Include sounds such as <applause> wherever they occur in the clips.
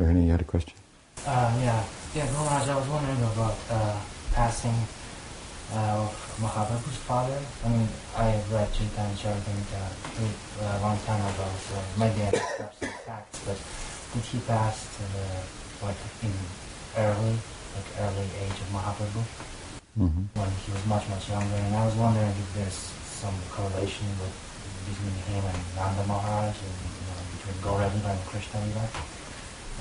Rohini, you had a question? Uh, yeah, yeah, Maharaj, I was wondering about uh, passing uh, of Mahaprabhu's father. I mean, I read Chaitanya Charitamrita uh, a long time ago, so maybe I mixed up some facts, but did he pass to the, like, in early, like early age of Mahaprabhu? Mm-hmm. When he was much, much younger, and I was wondering if there's some correlation with between him and Nanda Maharaj, and you know, between Gaura and Krishna Lila,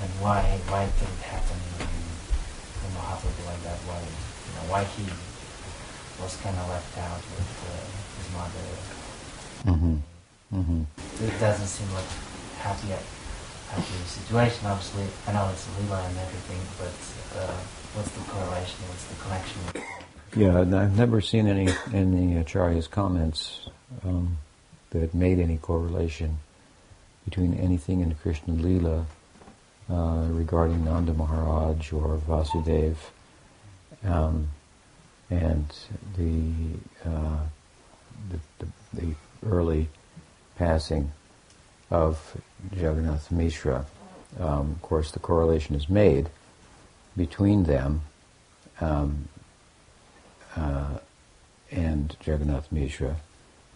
and why why did it happen in, in Mahaprabhu like that? Why you know why he was kind of left out with uh, his mother? Mm-hmm. Mm-hmm. It doesn't seem like happy happy situation. Obviously, I know it's Lila and everything, but uh, what's the correlation? What's the connection? Yeah, and I've never seen any in the Acharya's comments um, that made any correlation between anything in Krishna Lila uh, regarding Nanda Maharaj or Vasudev um, and the, uh, the, the the early passing of Jagannath Mishra. Um, of course, the correlation is made between them um, uh, and Jagannath Mishra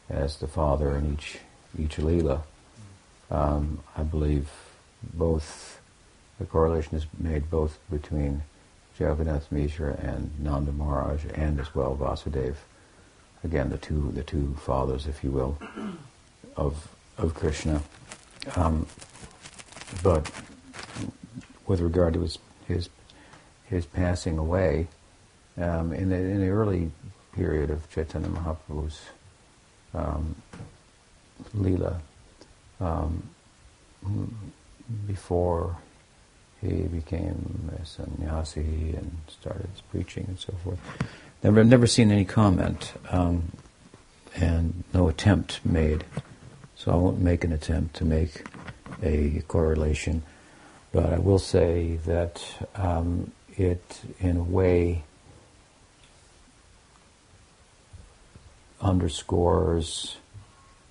as the father in each each Leela. Um, I believe both the correlation is made both between Jagannath Mishra and Nanda Maharaj and as well Vasudev. Again, the two the two fathers, if you will, of of Krishna. Um, but with regard to his his his passing away, um, in the in the early period of Chaitanya Mahaprabhu's um, lila, um, before he became a sannyasi and started preaching and so forth. Never, I've never seen any comment um, and no attempt made. So I won't make an attempt to make a correlation. But I will say that um, it, in a way, underscores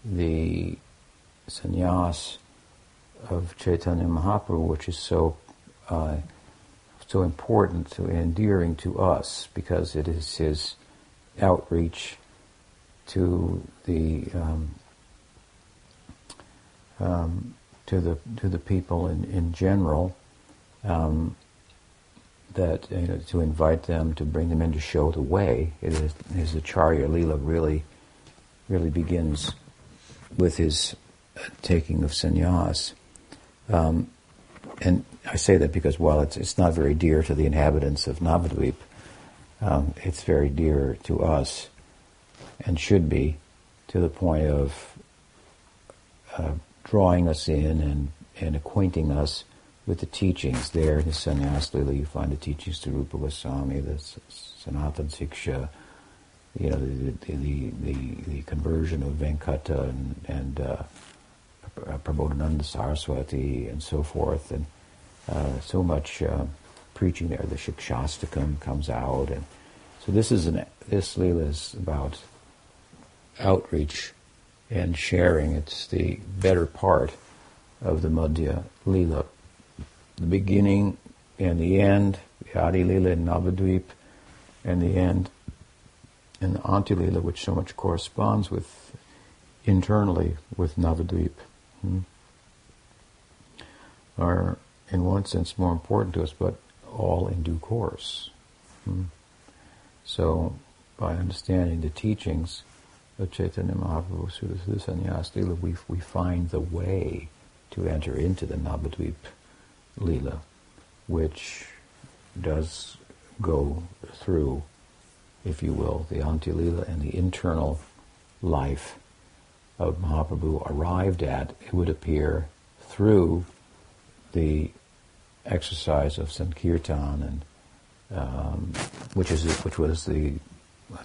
the sannyas of Chaitanya Mahaprabhu, which is so uh, so important to, and endearing to us because it is his outreach to the um, um, to the to the people in in general. Um, that you know, to invite them to bring them in to show the way. It is his Acharya Leela really really begins with his uh, taking of sannyas. Um, and I say that because while it's it's not very dear to the inhabitants of Navadvip, um, it's very dear to us, and should be, to the point of uh, drawing us in and, and acquainting us with the teachings. There in the Sannyas Lila, you find the teachings to Rupa Goswami, the Sanatan Siksha, you know, the, the, the, the, conversion of Venkata and, and uh, Prabodhananda Saraswati and so forth, and uh, so much uh, preaching there. The Shikshastakam comes out, and so this is an this lila is about outreach and sharing. It's the better part of the Madhya lila, the beginning and the end, the Adi lila in Navadvip, and the end and the Anti Antilila, which so much corresponds with internally with Navadvip, hmm, are in one sense more important to us, but all in due course. Hmm. So, by understanding the teachings of Chaitanya Mahaprabhu Sudha Sannyas Lila, we, we find the way to enter into the Navadvip Lila, which does go through if you will, the Antilila and the internal life of Mahaprabhu arrived at, it would appear, through the exercise of Sankirtan, and um, which is which was the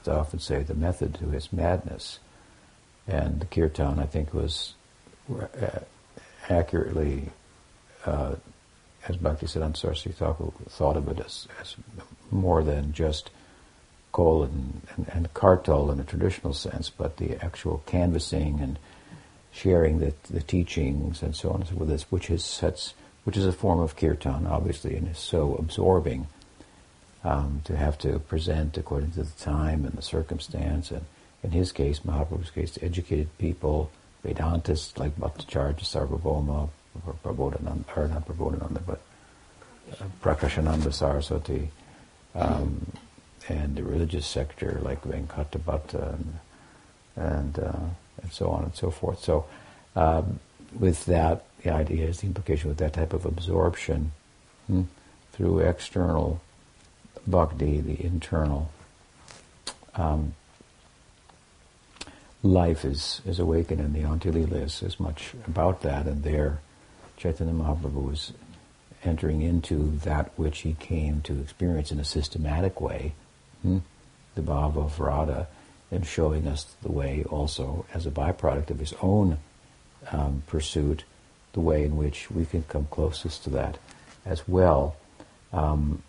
I often say the method to his madness, and the kirtan I think was uh, accurately, uh, as Bhaktisiddhanta Saraswati Thakur thought of it as, as more than just and, and, and in a traditional sense, but the actual canvassing and sharing the, the teachings and so on and so forth, which is which is a form of kirtan, obviously, and is so absorbing um, to have to present according to the time and the circumstance. And in his case, Mahaprabhu's case, educated people, Vedantists like Bhattacharya Sarvabhauma, Prabodhananda, or not Prabodhananda, but uh, Prakashananda Saraswati, um, and the religious sector like Venkata and, and, uh, and so on and so forth. So um, with that, the idea is the implication with that type of absorption hmm, through external bhakti, the internal um, life is, is awakened, and the Antya-lila is as much about that, and there Chaitanya Mahaprabhu was entering into that which he came to experience in a systematic way, hmm, the bhava of Radha, and showing us the way also as a byproduct of his own um, pursuit, the way in which we can come closest to that as well. Um,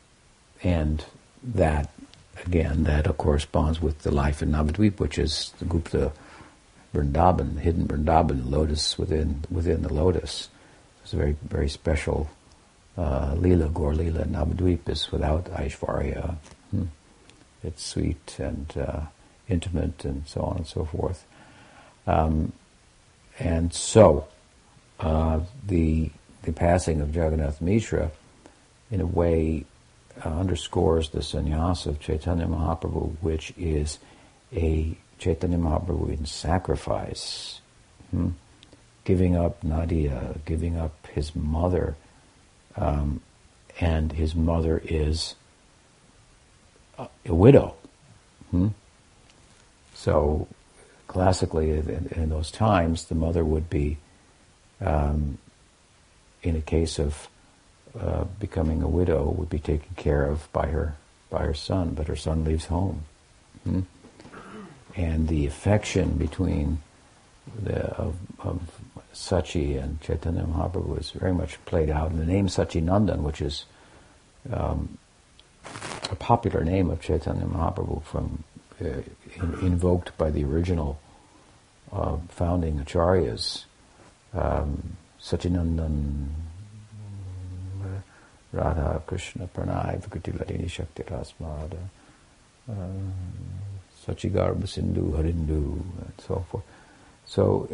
and that, again, that corresponds with the life in Navadvip, which is the Gupta Vrindavan, hidden Vrindavan, lotus within within the lotus. It's a very very special uh, lila, Gaur lila. Navadvip is without Aishvarya. It's sweet and uh, intimate and so on and so forth. Um, and so, uh, the the passing of Jagannath Mishra, in a way, uh, underscores the sannyas of Chaitanya Mahaprabhu, which is a Chaitanya Mahaprabhu in sacrifice, hmm? giving up Nadia, giving up his mother, um, and his mother is a, widow. Hmm? So classically, in, in, those times, the mother would be, um, in a case of uh, becoming a widow, would be taken care of by her by her son, but her son leaves home, hmm? and the affection between the of, of Sachi and Chaitanya Mahaprabhu was very much played out. And the name Sachi Nandan, which is um, a popular name of Chaitanya Mahaprabhu from uh, in, invoked by the original uh, founding acharyas, um, Sachinandan, Radha Krishna Pranay Vikati Ladini Shakti Rasmada, uh, Sachigarbha Sindhu Harindu, and so forth. So,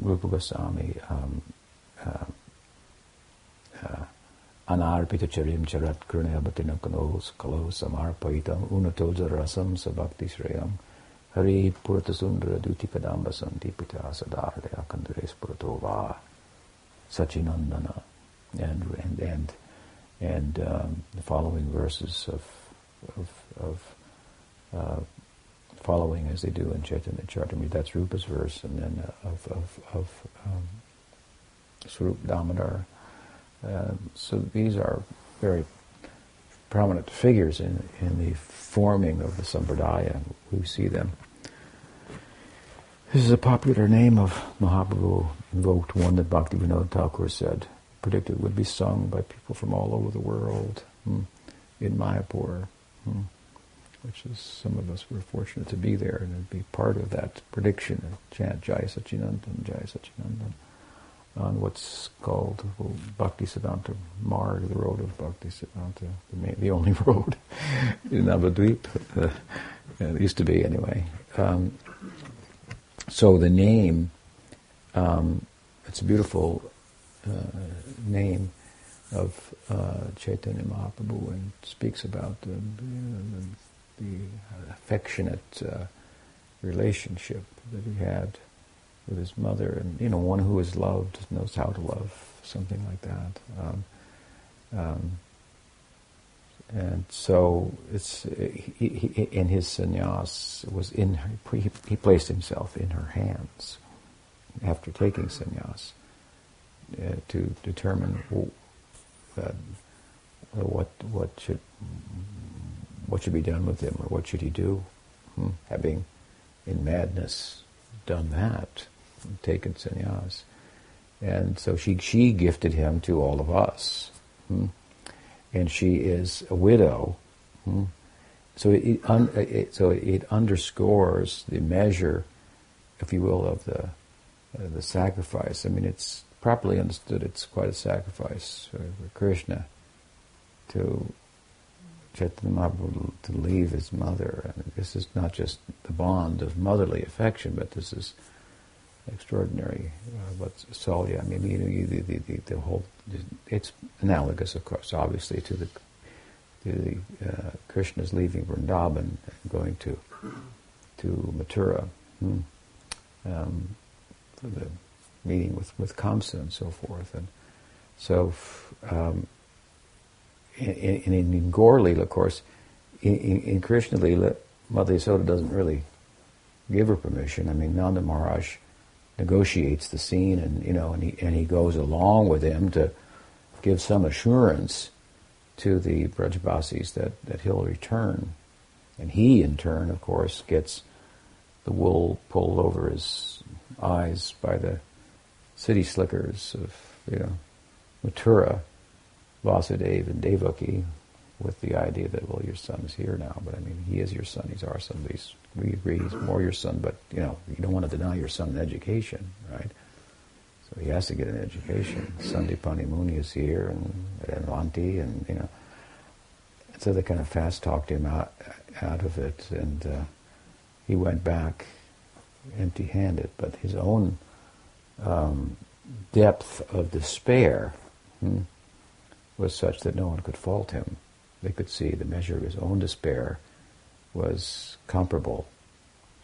Rupa Goswami, um, kalo samarpaitam unatoja rasam sabhakti shreyam hari purata sundara duti kadamba santi pita sadarya kandare spurato va sachinandana and and and and um, the following verses of of, of uh, following as they do in Chaitanya Charitamrita. That's Rupa's verse, and then uh, of of, of um, Swarup. Uh, so these are very prominent figures in, in the forming of the Sampradaya. We see them. This is a popular name of Mahaprabhu, invoked one that Bhaktivinoda Thakur said, predicted would be sung by people from all over the world hmm, in Mayapur, hmm, which is some of us were fortunate to be there and be part of that prediction and chant Jai Sachinandan, Jai Sachinandan on what's called Bhakti Siddhanta Marg, the road of Bhakti Siddhanta, the, main, the only <laughs> road in Navadvip. Uh, it used to be anyway. Um, so the name, um, it's a beautiful uh, name of uh, Chaitanya Mahaprabhu and speaks about the, the, the affectionate uh, relationship that he had with his mother, and you know, one who is loved knows how to love, something like that. Um, um, and so it's he, he, in his sannyas was in her, he, he, placed himself in her hands after taking sannyas uh, to determine uh, what what should what should be done with him or what should he do, hmm? having in madness done that taken sannyas. And so she, she gifted him to all of us. Hmm? And she is a widow. Hmm? So it, un, it, so it underscores the measure, if you will, of the uh, the sacrifice. I mean, it's properly understood, it's quite a sacrifice for, Krishna to Chaitanya to leave his mother. I mean, this is not just the bond of motherly affection, but this is extraordinary. Uh, what Salya, I mean, you know, the, the, the, the, whole, it's analogous, of course, obviously, to the, to the uh, Krishna's leaving Vrindavan and going to, to Mathura hmm, um, for the meeting with, with Kamsa and so forth. And so, um, in, in, in Gaur of course, in, in Krishna Lila, Mother Yasoda doesn't really give her permission. I mean, Nanda Maharaj negotiates the scene, and you know, and he and he goes along with him to give some assurance to the Brajbasis that that he'll return, and he in turn, of course, gets the wool pulled over his eyes by the city slickers of you know Mathura Vasudeva and Devaki with the idea that, well, your son is here now, but I mean, he is your son, he's our son, he's, we agree he's more your son, but, you know, you don't want to deny your son an education, right? So he has to get an education. Sandipani Muni is here, and Avanti, and, you know, And so they kind of fast talked him out, out of it, and uh, he went back empty-handed, but his own um, depth of despair, hmm, was such that no one could fault him. They could see the measure of his own despair was comparable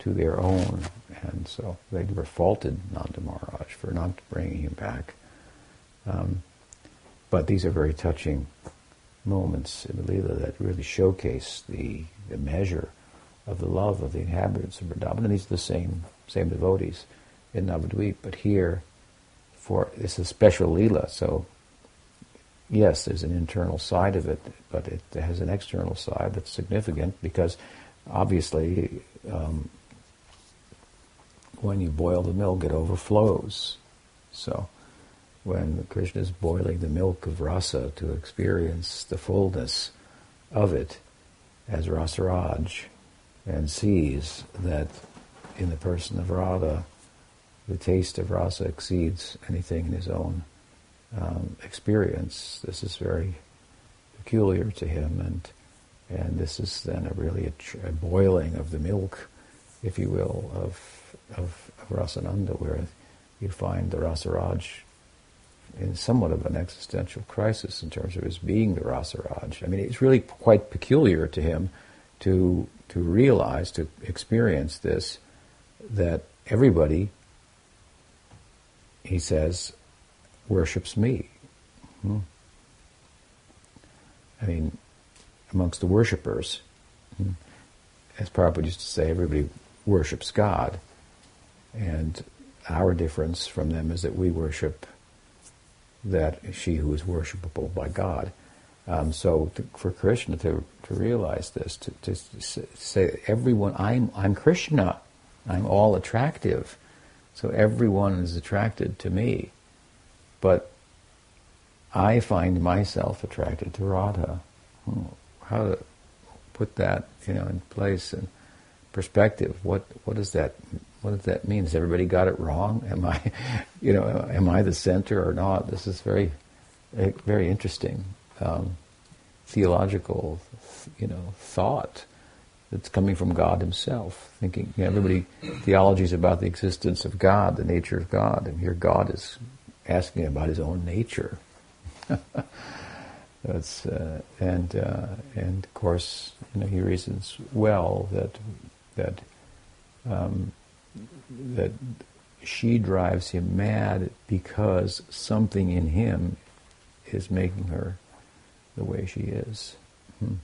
to their own, and so they were faulted Nanda Maharaj for not bringing him back. Um, but these are very touching moments in the Leela that really showcase the, the measure of the love of the inhabitants of Vrindavan. And these are the same same devotees in Navadvip, but here, for it's a special Leela, so yes, there's an internal side of it, but it has an external side that's significant because obviously um, when you boil the milk, it overflows. So when Krishna is boiling the milk of rasa to experience the fullness of it as Rasaraj and sees that in the person of Radha, the taste of rasa exceeds anything in his own um, experience. This is very peculiar to him, and and this is then a really a, a boiling of the milk, if you will, of of, of Rasananda, where you find the Rasaraj in somewhat of an existential crisis in terms of his being the Rasaraj. I mean, it's really quite peculiar to him to to realize, to experience this, that everybody, he says, worships me. Hmm. I mean, amongst the worshippers, hmm, as Prabhupada used to say, everybody worships God. And our difference from them is that we worship that she who is worshipable by God. Um, so to, for Krishna to, to realize this, to, to say everyone, I'm, I'm Krishna, I'm all attractive, so everyone is attracted to me. But I find myself attracted to Radha. Hmm, how to put that, you know, in place and perspective? What what does that what does that mean? Has everybody got it wrong? Am I, <laughs> you know, am I the center or not? This is very, eh, very interesting um, theological, you know, thought that's coming from God Himself. Thinking, you know, everybody theology is about the existence of God, the nature of God, and here God is asking about his own nature. <laughs> That's uh, and uh, and of course you know he reasons well that that um, that she drives him mad because something in him is making her the way she is hmm,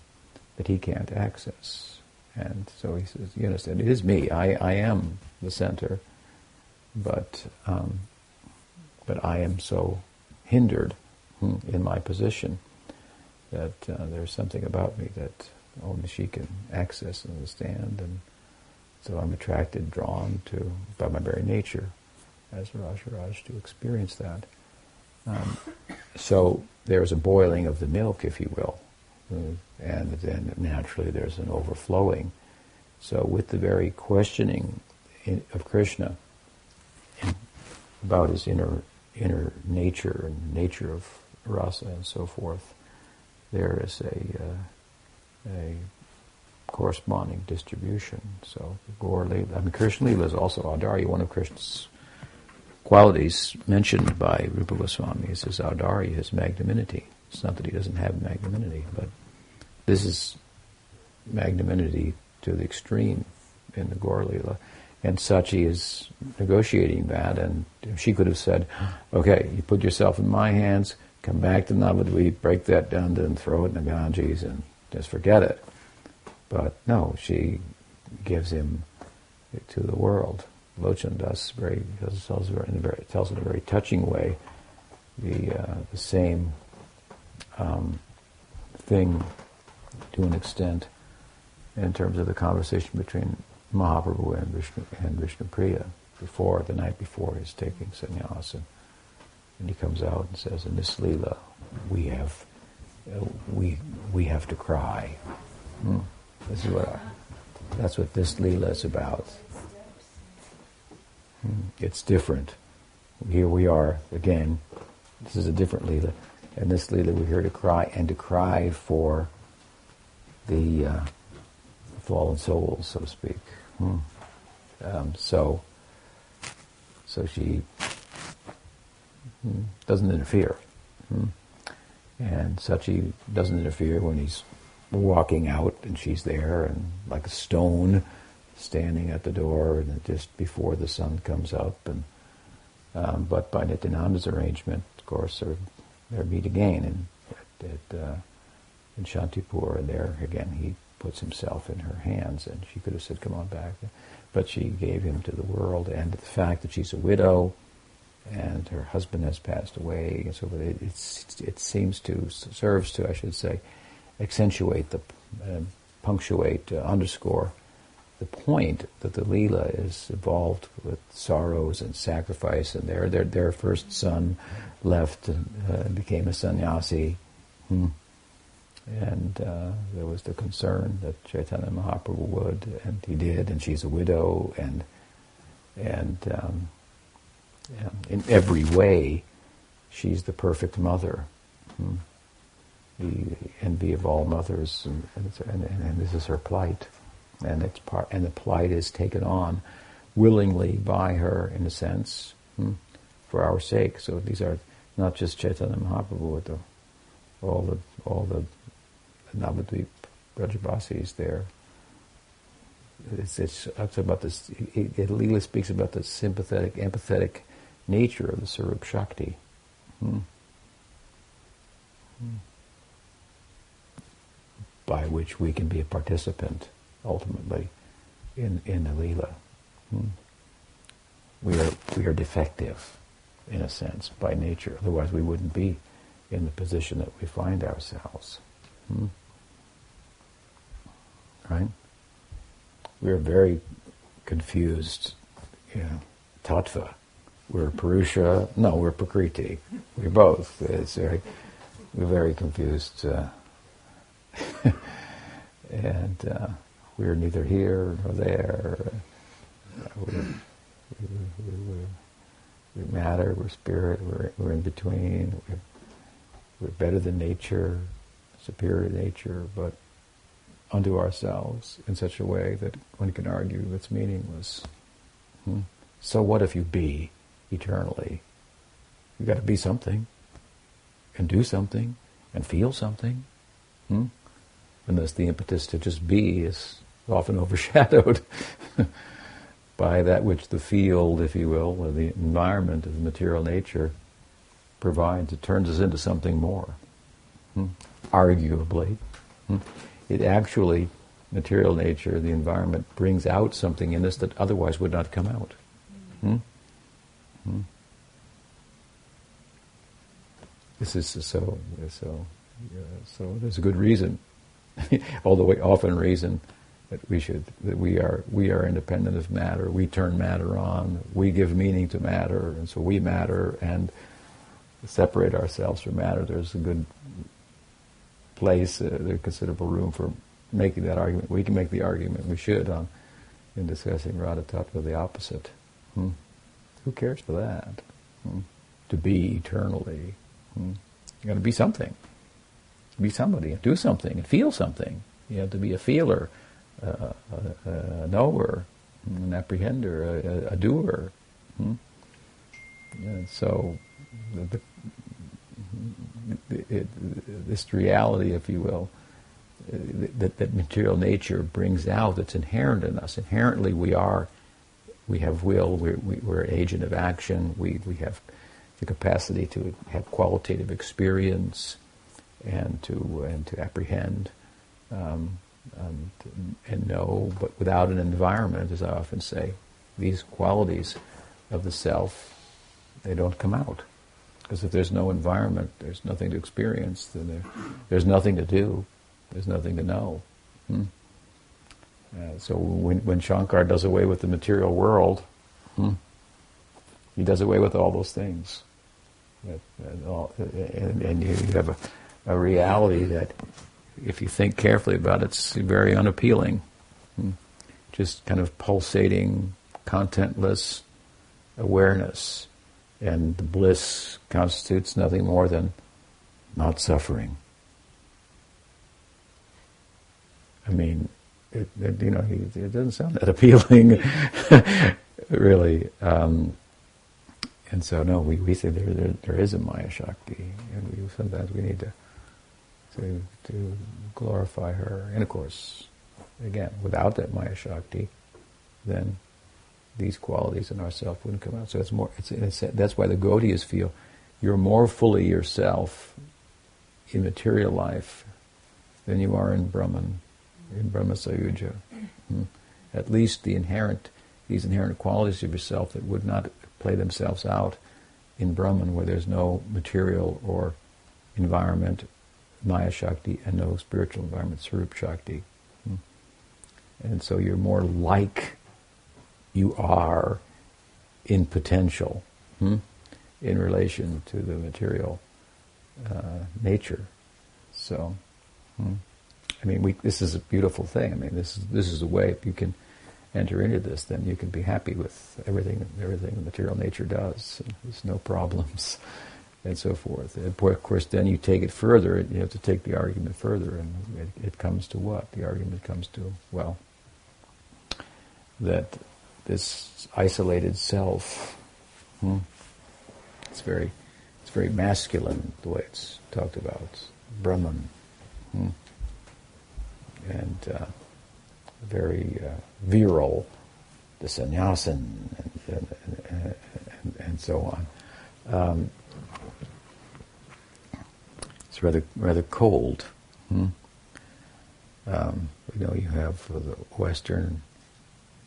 that he can't access. And so he says, you understand, it is me. I, I am the center, but um, but I am so hindered hmm, in my position that uh, there's something about me that only she can access and understand, and so I'm attracted, drawn to by my very nature as Raj Raj to experience that. Um, so there's a boiling of the milk, if you will, uh, and then naturally there's an overflowing. So with the very questioning in, of Krishna about his inner inner nature and nature of rasa and so forth, there is a, uh, a corresponding distribution. So Gaur I mean Krishna Leela is also Audarya, one of Krishna's qualities mentioned by Rupa Goswami is his Audarya, his magnanimity. It's not that he doesn't have magnanimity, but this is magnanimity to the extreme in the Gaur Leela. And Sachi is negotiating that, and she could have said, okay, you put yourself in my hands, come back to Navadvip, break that down, and throw it in the Ganges, and just forget it. But no, she gives him it to the world. Lochan Das very tells, in a very tells in a very touching way the uh, the same um, thing to an extent in terms of the conversation between Mahaprabhu and Vishnu and Vishnu Priya before the night before he's taking sannyas and, and he comes out and says in this lila we have uh, we we have to cry. Hmm. This is what I, that's what this lila is about. Hmm. It's different. Here we are again. This is a different lila, and this lila we're here to cry and to cry for the uh, fallen souls, so to speak. Hmm. Um, so, so she hmm, doesn't interfere, hmm. and Sachi doesn't interfere when he's walking out and she's there and like a stone standing at the door and just before the sun comes up and um, but by Nityananda's arrangement, of course, they're meet again in, at, at uh, in Shantipur, and there again he puts himself in her hands, and she could have said, "Come on back," but she gave him to the world, and the fact that she's a widow, and her husband has passed away, and so it, it seems to serves to, I should say, accentuate the, uh, punctuate, uh, underscore the point that the Leela is involved with sorrows and sacrifice, and their their, their first son left and uh, became a sannyasi. Hmm. And uh, there was the concern that Chaitanya Mahaprabhu would, and he did, and she's a widow, and and um, in every way, she's the perfect mother. Hmm the envy of all mothers, and, and, and, this is her plight, and it's part, and the plight is taken on willingly by her, in a sense, hmm, for our sake. So these are not just Chaitanya Mahaprabhu, but the, all the all the Navadvip is there. It's, it's, it's about this. It, it, Leela speaks about the sympathetic, empathetic nature of the Swarup Shakti. Hmm. Hmm by which we can be a participant ultimately in, in the Leela. Hmm. We are we are defective in a sense by nature. Otherwise we wouldn't be in the position that we find ourselves. Hmm. Right? We are very confused, you know, tattva. We're Purusha, no, we're Prakriti. We're both. It's very, we're very confused uh, <laughs> and uh, we're neither here nor there. Uh, we, we, we, we, matter, we're spirit, we're, we're in between, we're, we're better than nature, superior to nature, but unto ourselves in such a way that one can argue it's meaningless. Hmm? So what if you be eternally? You've got to be something, and do something, and feel something. Hmm? and thus the impetus to just be is often <laughs> overshadowed <laughs> by that which the field, if you will, or the environment of material nature provides. It turns us into something more, hmm? arguably. It actually, material nature, the environment, brings out something in us that otherwise would not come out. Hmm? hmm? This is so, so, yeah, so there's a good reason although we often reason that we should that we are we are independent of matter. We turn matter on. We give meaning to matter, and so we matter and separate ourselves from matter. There's a good place, uh, there's considerable room for making that argument. We can make the argument. We should on in discussing Radha Tattva, the opposite. Hmm. Who cares for that? Hmm. to be eternally. Hmm? You got to be something. Be somebody. Do something. And feel something. You have to be a feeler, uh, a, a, knower, an apprehender, a, a doer. Hmm? So, the, it, this reality, if you will, that, that material nature brings out that's inherent in us. Inherently, we are, we have will, we're, we're an agent of action, we, we have the capacity to have qualitative experience and to, and to apprehend um, um, and know, but without an environment, as I often say, these qualities of the self, they don't come out. Because if there's no environment, there's nothing to experience, then there, there's nothing to do. There's nothing to know. Hmm? Uh, so when, when Shankar does away with the material world, hmm, he does away with all those things. And, all, and, and, you have a, a, reality that, if you think carefully about it, it's very unappealing. Hmm? Just kind of pulsating, contentless awareness. And the bliss constitutes nothing more than not suffering. I mean, it, it, you know, he, it doesn't sound that <laughs> appealing, <laughs> really. Um, and so, no, we, we say there, there, there is a Maya Shakti, and we sometimes we need to, to to glorify her. And of course, again, without that Maya Shakti, then these qualities in ourself wouldn't come out. So it's more. It's, it's that's why the Gaudiyas feel you're more fully yourself in material life than you are in Brahman in Brahma Sayuja. Hmm. At least the inherent, these inherent qualities of yourself that would not play themselves out in Brahman, where there's no material or environment, Maya Shakti, and no spiritual environment, Swarup Shakti. Hmm. And so you're more like you are in potential hmm, in relation to the material uh, nature. So. Hmm. I mean, we, this is a beautiful thing. I mean, this is this is a way if you can enter into this, then you can be happy with everything everything the material nature does. There's no problems, <laughs> and so forth. And of course, then you take it further. You have to take the argument further, and it, it comes to what? The argument comes to well that this isolated self. Hmm, it's very it's very masculine the way it's talked about. Brahman. Hmm and uh, very uh, virile, the sannyasin, and, and, and, and so on. Um, it's rather rather cold. Hmm? Um, you know, you have the Western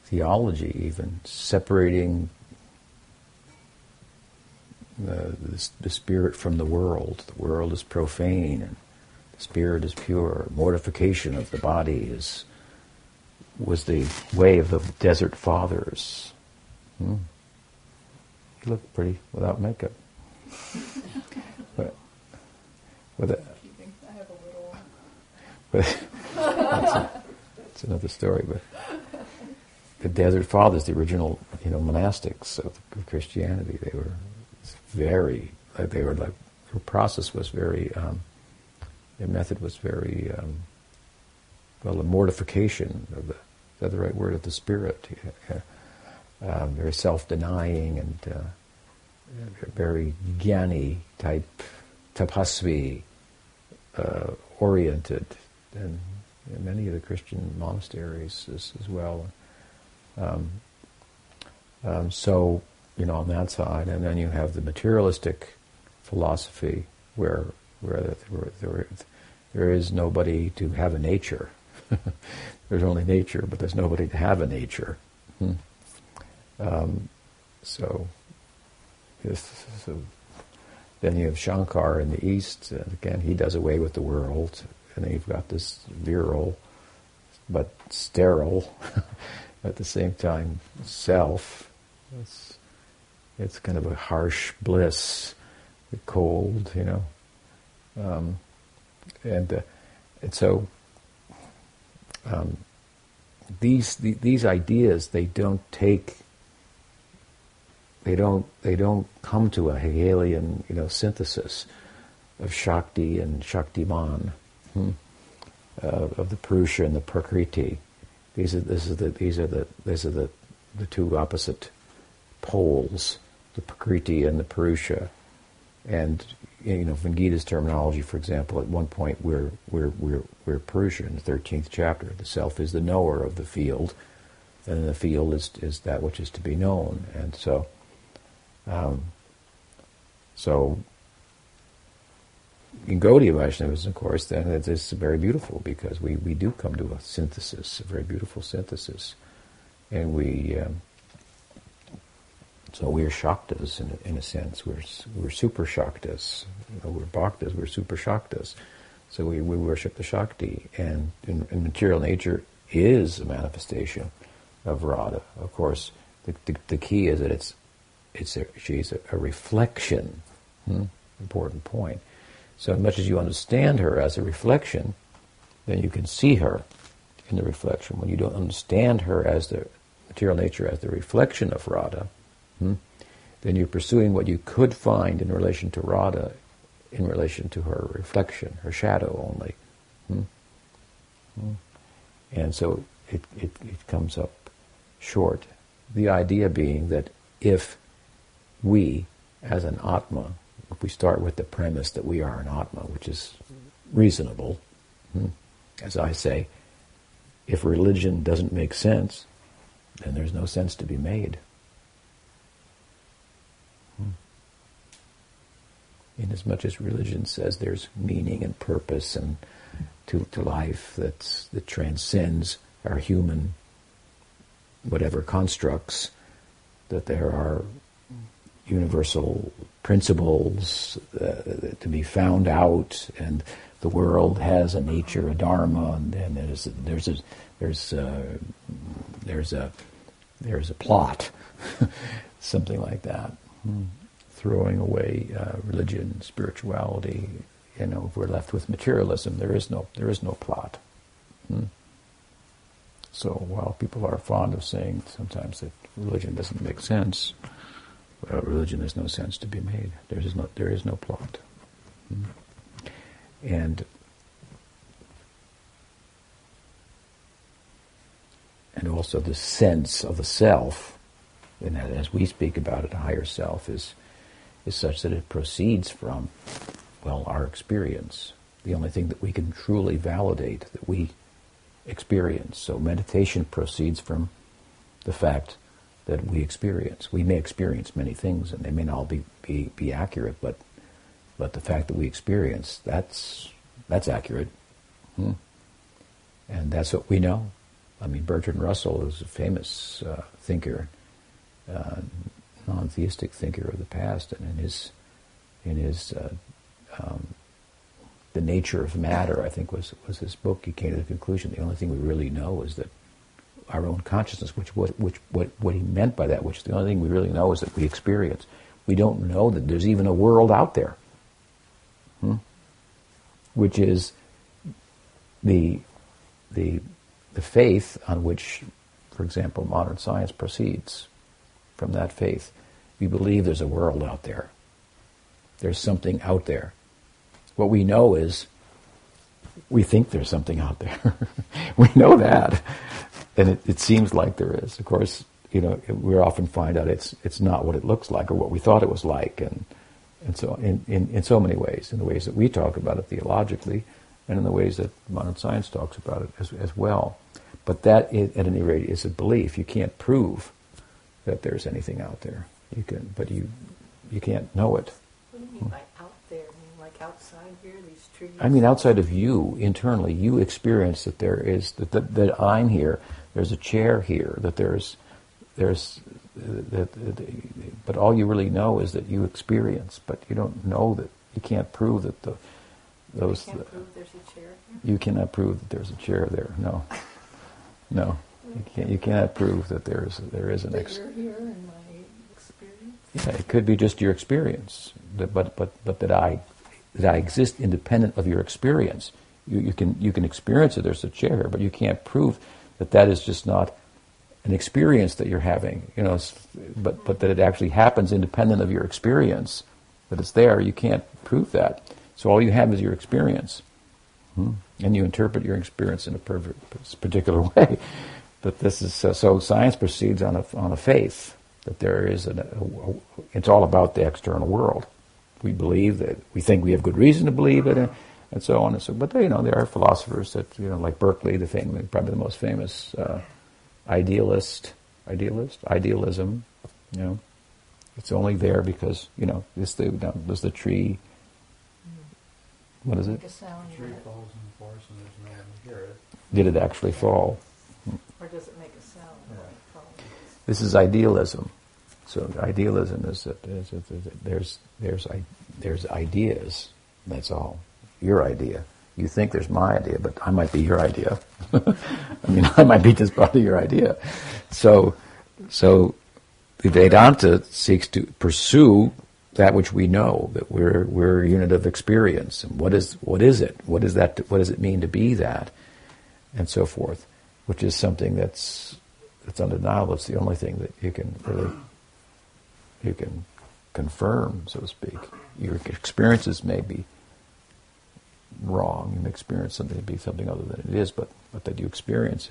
theology even separating the, the, the, spirit from the world. The world is profane, and the spirit is pure. Mortification of the body is was the way of the desert fathers. Hmm. You look pretty without makeup. <laughs> but with a, I have a little. But <laughs> that's, a, that's another story. But the desert fathers, the original, you know, monastics of, Christianity, they were very, they were like, their process was very um, their method was very, um, well, a mortification of the, is that the right word, of the spirit. Uh, very self-denying and uh, very jnani type, tapasvi uh, oriented, and many of the Christian monasteries as, as well. Um, um, so, you know, on that side, and then you have the materialistic philosophy where where there, there, there is nobody to have a nature. <laughs> there's only nature, but there's nobody to have a nature. Hmm. Um, so, so, then you have Shankar in the east. And again, he does away with the world, and then you've got this virile, but sterile, <laughs> at the same time, self. It's, it's kind of a harsh bliss, the cold, you know. Um, and, uh, and so um, these the, these ideas they don't take they don't they don't come to a Hegelian you know synthesis of Shakti and Shaktiman, hmm? uh, of the Purusha and the Prakriti. These are this is the these are the these are the the two opposite poles, the Prakriti and the Purusha. And you know, from Gita's terminology, for example, at one point we're we're we're we're Purusha in the thirteenth chapter. The self is the knower of the field, and the field is is that which is to be known. And so, um, so in Gaudiya Vaishnavism, of course, then it's very beautiful because we, we do come to a synthesis, a very beautiful synthesis, and we um, so we're shaktas in a, in a sense. We're we're super shaktas. We're bhaktas. We're super shaktas. So we, we worship the Shakti, and in, in material nature is a manifestation of Radha. Of course, the, the, the key is that it's it's a, she's a, a reflection. Hmm? Important point. So as much as you understand her as a reflection, then you can see her in the reflection. When you don't understand her as the material nature as the reflection of Radha, hmm, then you're pursuing what you could find in relation to Radha in relation to her reflection, her shadow only. Hmm? Hmm. And so it, it, it comes up short. The idea being that if we, as an Atma, if we start with the premise that we are an Atma, which is reasonable, hmm, as I say, if religion doesn't make sense, then there's no sense to be made. Hmm. Inasmuch as religion says there's meaning and purpose and to, to life that's, that transcends our human whatever constructs, that there are universal principles uh, to be found out, and the world has a nature, a dharma, and, there's there's a there's a, there's a there's a plot, <laughs> something like that. Hmm. Throwing away uh, religion, spirituality, you know, if we're left with materialism, there is no there is no plot. Hmm. So while people are fond of saying sometimes that religion doesn't make sense, well, religion has no sense to be made. There is no, there is no plot. Hmm. And and also the sense of the self, and as we speak about it, a higher self is is such that it proceeds from well our experience. The only thing that we can truly validate that we experience. So meditation proceeds from the fact that we experience. We may experience many things, and they may not all be, be, be accurate, but but the fact that we experience that's that's accurate, hmm? and that's what we know. I mean, Bertrand Russell is a famous uh, thinker, uh, non-theistic thinker of the past, and in his in his uh, um, the nature of matter, I think was was his book. He came to the conclusion the only thing we really know is that our own consciousness, which what which what what he meant by that, which the only thing we really know is that we experience. We don't know that there's even a world out there, hmm? which is the the the faith on which, for example, modern science proceeds. From that faith, we believe there's a world out there. There's something out there. What we know is we think there's something out there. <laughs> we know that and it, it seems like there is. Of course, you know, we often find out it's it's not what it looks like or what we thought it was like, and and so in, in, in so many ways, in the ways that we talk about it theologically, and in the ways that modern science talks about it as, as well. But that, at any rate, is a belief. You can't prove that there's anything out there. You can, but you you can't know it. What do you mean by out there? I mean, like outside here, these trees? I mean, outside of you, internally, you experience that there is that that, that I'm here there's a chair here, that there's, there's, that, but all you really know is that you experience, but you don't know that, you can't prove that the, those. You can't prove there's a chair You cannot prove that there's a chair there, no. No. You, can't, you cannot prove that there is, there is an ex- here in my experience? Yeah, it could be just your experience, but, but, but that I, that I exist independent of your experience. You, you, can, you can experience that there's a chair here, but you can't prove that that is just not an experience that you're having, you know, but, but that it actually happens independent of your experience, that it's there, you can't prove that. So all you have is your experience. Hmm? And you interpret your experience in a particular <laughs> way. But this is, uh, so science proceeds on a, on a faith that there is an, a, a, it's all about the external world. We believe that, we think we have good reason to believe it, and, and so on and so. But you know, there are philosophers that you know, like Berkeley, the famous, probably the most famous uh, idealist, idealist, idealism. You know, it's only there because you know this the does the tree. What is it? Make a sound. The tree falls in the forest and there's no one to hear it. Did it actually fall? Or does it make a sound? when it falls? This is idealism. So idealism is that, is that, is that there's there's there's ideas. That's all. Your idea. You think there's my idea, but I might be your idea. <laughs> I mean, I might be just part of your idea. So, so the Vedanta seeks to pursue that which we know that we're we're a unit of experience. And what is what is it? What is that? What does it mean to be that? And so forth, which is something that's that's undeniable. It's the only thing that you can really you can confirm, so to speak. Your experiences may be wrong. and experience something to be something other than it is, but, but that you experience,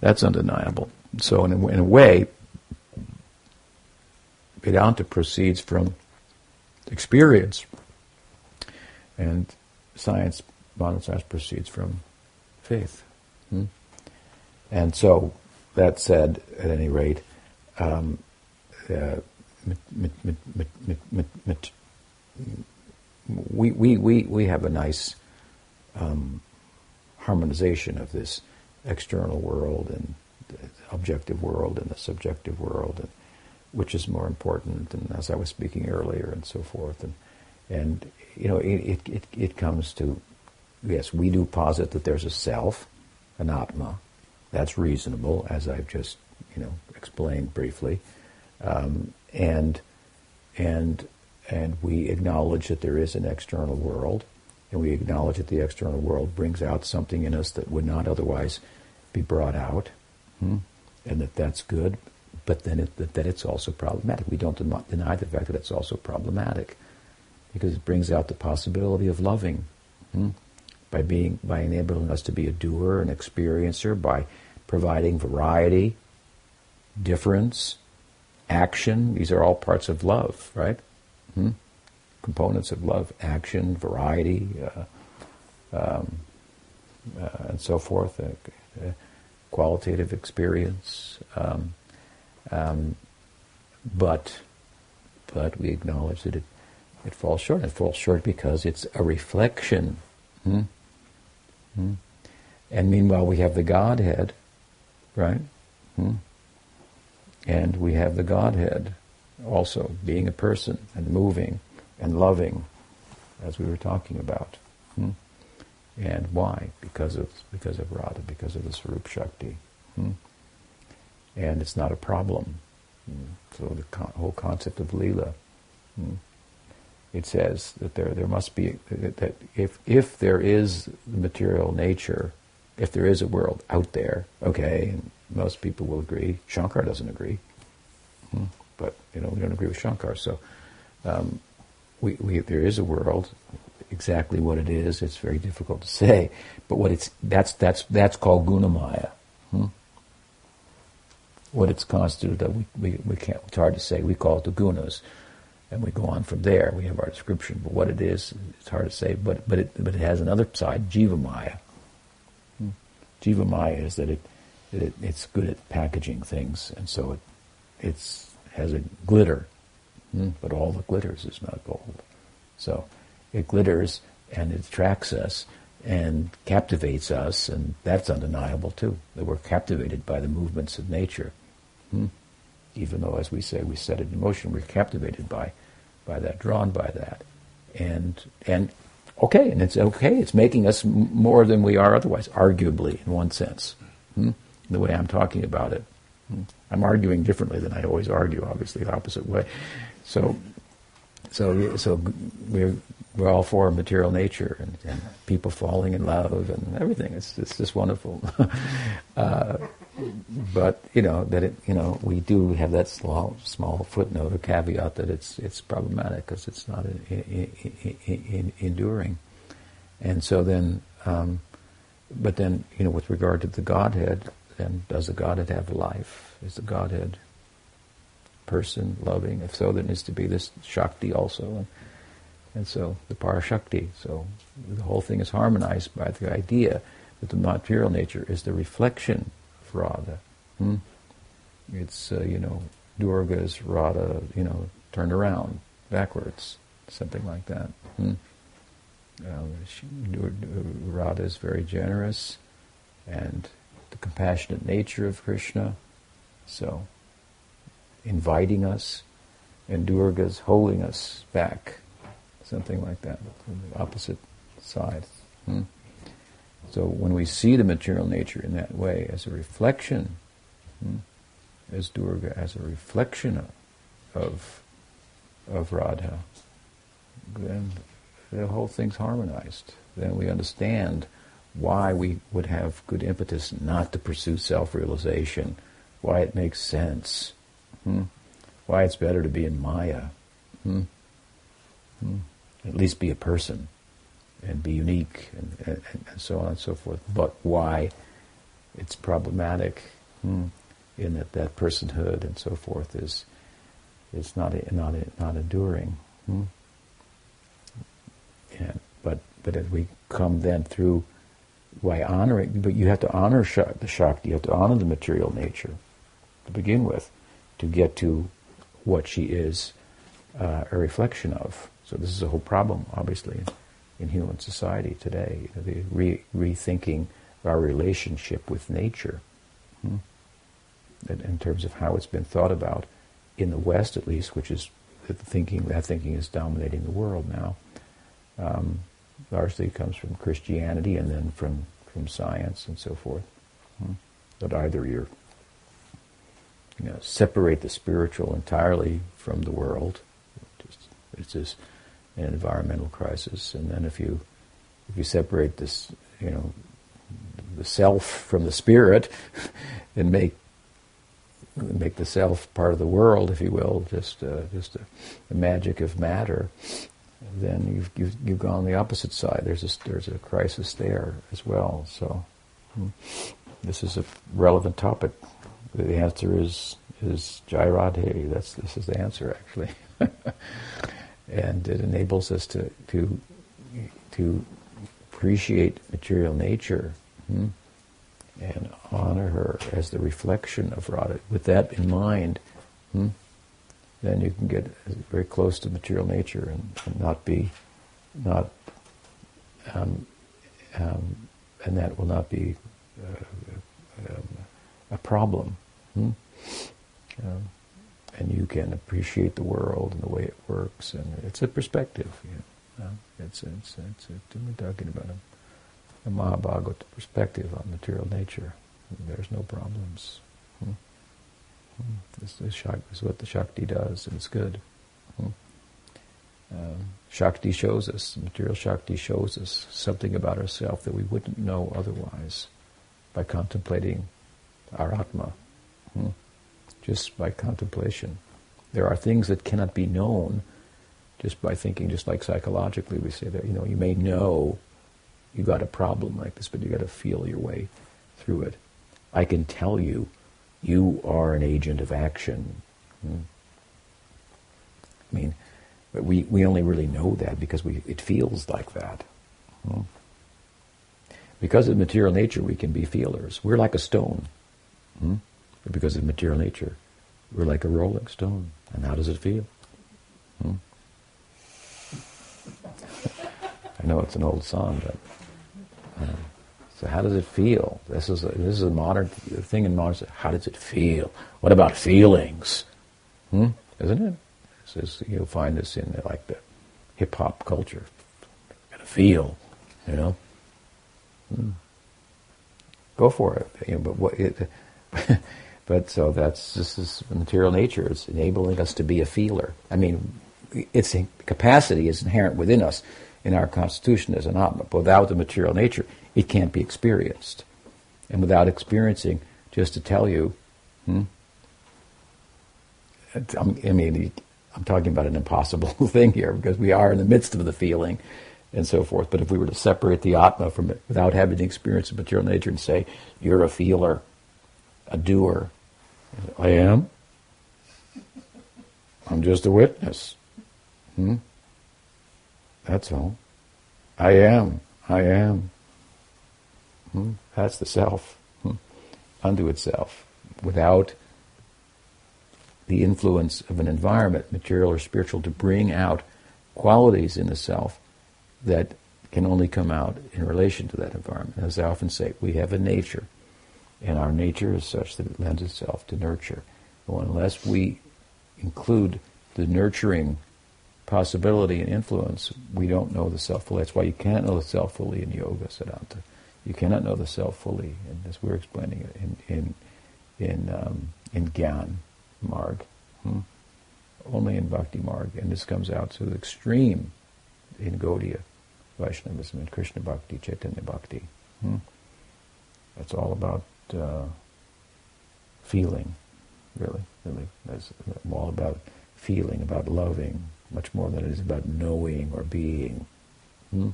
that's undeniable. So in a, in a way, Vedanta proceeds from experience, and science, modern science proceeds from faith. Hmm? And so, that said, at any rate, um, uh, mit- mit- mit- we, we, we, we have a nice um, harmonization of this external world and the objective world and the subjective world, and, which is more important, and as I was speaking earlier, and so forth. And, and you know, it, it, it, comes to, yes, we do posit that there's a self, an atma. That's reasonable, as I've just, you know, explained briefly. Um, and, and, and we acknowledge that there is an external world, and we acknowledge that the external world brings out something in us that would not otherwise be brought out, hmm? and that that's good, but then it, that, that it's also problematic. We don't den- deny the fact that it's also problematic, because it brings out the possibility of loving, hmm? by being by enabling us to be a doer, an experiencer, by providing variety, difference, action. These are all parts of love, right? Hmm? Components of love: action, variety, uh, um, uh, and so forth. Uh, qualitative experience, um, um, but but we acknowledge that it it falls short. It falls short because it's a reflection. Hmm? Hmm? And meanwhile, we have the Godhead, right? Hmm? And we have the Godhead also being a person and moving and loving, as we were talking about. Hmm? And why? Because of because of Radha, because of the Swarup Shakti. Hmm? And it's not a problem. Hmm? So the whole concept of Leela. Hmm? It says that there there must be that if if there is material nature, if there is a world out there, okay, most people will agree. Shankar doesn't agree, Hmm? but you know we don't agree with Shankar. So um, we, we there is a world. Exactly what it is, it's very difficult to say. But what it's that's that's that's called gunamaya. Hmm? What it's constituted of, we, we, we can't. It's hard to say. We call it the gunas, and we go on from there. We have our description, but what it is, it's hard to say. But but it but it has another side, jivamaya. Hmm? Jivamaya is that it, it it's good at packaging things, and so it it's has a glitter, Hmm? but all that glitters is not gold. So it glitters and it attracts us and captivates us, and that's undeniable too. That we're captivated by the movements of nature. Hmm? Even though, as we say, we set it in motion, we're captivated by by that, drawn by that, and and okay, and it's okay. It's making us m- more than we are otherwise, arguably in one sense. Hmm? The way I'm talking about it, Hmm? I'm arguing differently than I always argue. Obviously, the opposite way. So so so we're we're all for material nature and, and people falling in love and everything. It's it's just wonderful. <laughs> uh, but you know that it, you know we do have that small, small footnote or caveat that it's it's problematic because it's not in, in, in, enduring, and so then, um, but then you know with regard to the Godhead, then does the Godhead have life? Is the Godhead person loving? If so, there needs to be this Shakti also, and, and so the Parashakti. So the whole thing is harmonized by the idea that the material nature is the reflection of Radha. Hmm? It's, uh, you know, Durga's Radha, you know, turned around, backwards, something like that. Hmm? Uh, Radha is very generous and the compassionate nature of Krishna. So, inviting us, and Durga's holding us back, something like that, opposite side. Hmm? So when we see the material nature in that way as a reflection, hmm, as Durga, as a reflection of, of Radha, then the whole thing's harmonized. Then we understand why we would have good impetus not to pursue self-realization, why it makes sense, hmm, why it's better to be in Maya, hmm, hmm, at least be a person and be unique and, and, and, so on and so forth. But why it's problematic hmm, in that that personhood and so forth is is not not not enduring. Hmm? And, but but as we come then through by honoring, but you have to honor the Shakti, you have to honor the material nature to begin with, to get to what she is uh, a reflection of. So this is a whole problem, obviously in human society today, you know, the re- rethinking our relationship with nature, hmm? in terms of how it's been thought about in the West, at least, which is the thinking that thinking is dominating the world now. Um, largely comes from Christianity and then from from science and so forth. Hmm? That either you're you know, separate the spiritual entirely from the world. It's just an environmental crisis. And then if you if you separate this, you know, the self from the spirit, <laughs> and make make the self part of the world, if you will, just uh, just the magic of matter, then you've, you've you've gone the opposite side. There's a there's a crisis there as well. So hmm, this is a relevant topic. The answer is is Jai Radhe. That's this is the answer actually. <laughs> and it enables us to to to appreciate material nature hmm, and honor her as the reflection of Radha. With that in mind, hmm, then you can get very close to material nature and, and not be not um, um, and that will not be uh, um, a problem. Hmm? Um, and you can appreciate the world and the way it works. And it's a perspective. You know? It's it's it's, it's we're talking about a, a Mahabhagavata perspective on material nature. There's no problems. Hmm. Hmm. This, this, is what the Shakti does, and it's good. Hmm. Um, Shakti shows us, material Shakti shows us something about ourselves that we wouldn't know otherwise by contemplating our Atma. Hmm just by contemplation. There are things that cannot be known just by thinking, just like psychologically we say that, you know, you may know you got a problem like this, but you got to feel your way through it. I can tell you, you are an agent of action. Hmm. I mean, but we, we only really know that because we, it feels like that. Hmm. Because of material nature, we can be feelers. We're like a stone. Hmm? Because of material nature. We're like a rolling stone. And how does it feel? Hmm? I know it's an old song, but uh, so how does it feel? This is a, this is a modern thing in modern. How does it feel? What about feelings? Hmm? Isn't it? Is, you'll find this in like the hip hop culture. Got to feel, you know. Hmm. Go for it. You know, but what it, <laughs> But so that's this is material nature. It's enabling us to be a feeler. I mean, its capacity is inherent within us in our constitution as an atma. But without the material nature, it can't be experienced. And without experiencing just to tell you. Hmm? I mean, I'm talking about an impossible <laughs> thing here because we are in the midst of the feeling and so forth. But if we were to separate the Atma from it without having the experience of material nature and say, you're a feeler, a doer, I am. I'm just a witness. Hmm? That's all. I am. I am. Hmm? That's the self. Hmm? Unto itself. Without the influence of an environment, material or spiritual, to bring out qualities in the self that can only come out in relation to that environment. As I often say, we have a nature, and our nature is such that it lends itself to nurture. Well, unless we include the nurturing possibility and influence, we don't know the self fully. That's why you can't know the self fully in yoga, Siddhanta. You cannot know the self fully, and as we're explaining it in in in um, in Gyan Marg, hmm? only in Bhakti Marg, and this comes out to the extreme in Gaudiya Vaishnavism and Krishna Bhakti, Chaitanya Bhakti. Hmm? That's all about uh, feeling, really, really. That's all about feeling, about loving, much more than it is about knowing or being. Hmm?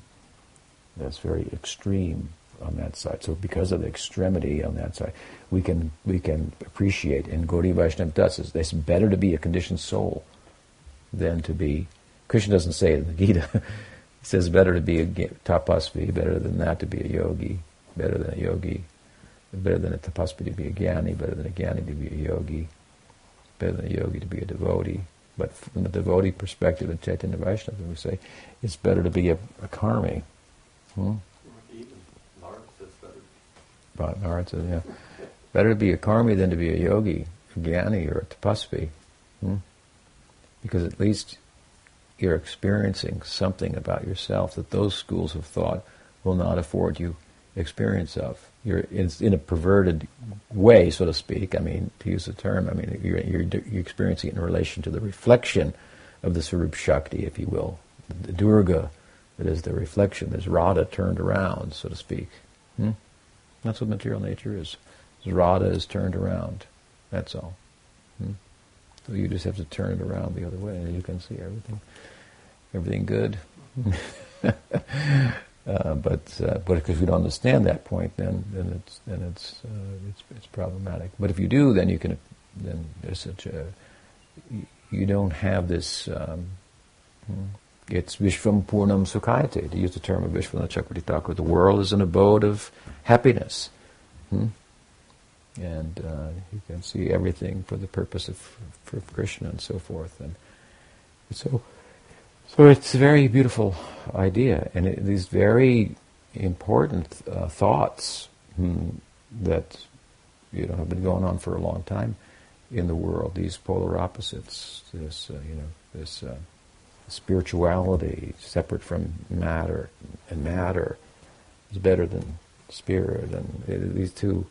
That's very extreme on that side. So because of the extremity on that side, we can we can appreciate, and Gaudiya Vaishnava this, it's better to be a conditioned soul than to be, Krishna doesn't say it in the Gita, <laughs> he says better to be a tapasvi, better than that to be a yogi, better than a yogi, better than a tapasvi to be a jnani, better than a jnani to be a yogi, better than a yogi to be a devotee. But from the devotee perspective in Chaitanya Vaishnava, we say it's better to be a, a karmi. Hmm? Narad says, yeah, better to be a karmi than to be a yogi, a jnani, or a tapasvi. Hmm? Because at least you're experiencing something about yourself that those schools of thought will not afford you experience of. You're in, in a perverted way, so to speak. I mean, to use the term, I mean, you're, you're, you're experiencing it in relation to the reflection of the Swarup Shakti, if you will, the Durga, that is the reflection. There's Radha turned around, so to speak. Hmm? That's what material nature is. Radha is turned around. That's all. Hmm? So you just have to turn it around the other way, and you can see everything, everything good. <laughs> uh, but uh, but because we don't understand that point, then then it's then it's uh, it's it's problematic. But if you do, then you can then there's such a you don't have this. Um, hmm, it's Vishvam Purnam Sukhayate, to use the term of Vishwanath Chakravarti Thakur. The world is an abode of happiness. Hmm? And uh, you can see everything for the purpose of for Krishna and so forth. And so, so it's a very beautiful idea, and it, these very important uh, thoughts hmm, that you know have been going on for a long time in the world. These polar opposites. This uh, you know this uh, spirituality separate from matter, and matter is better than spirit, and these two,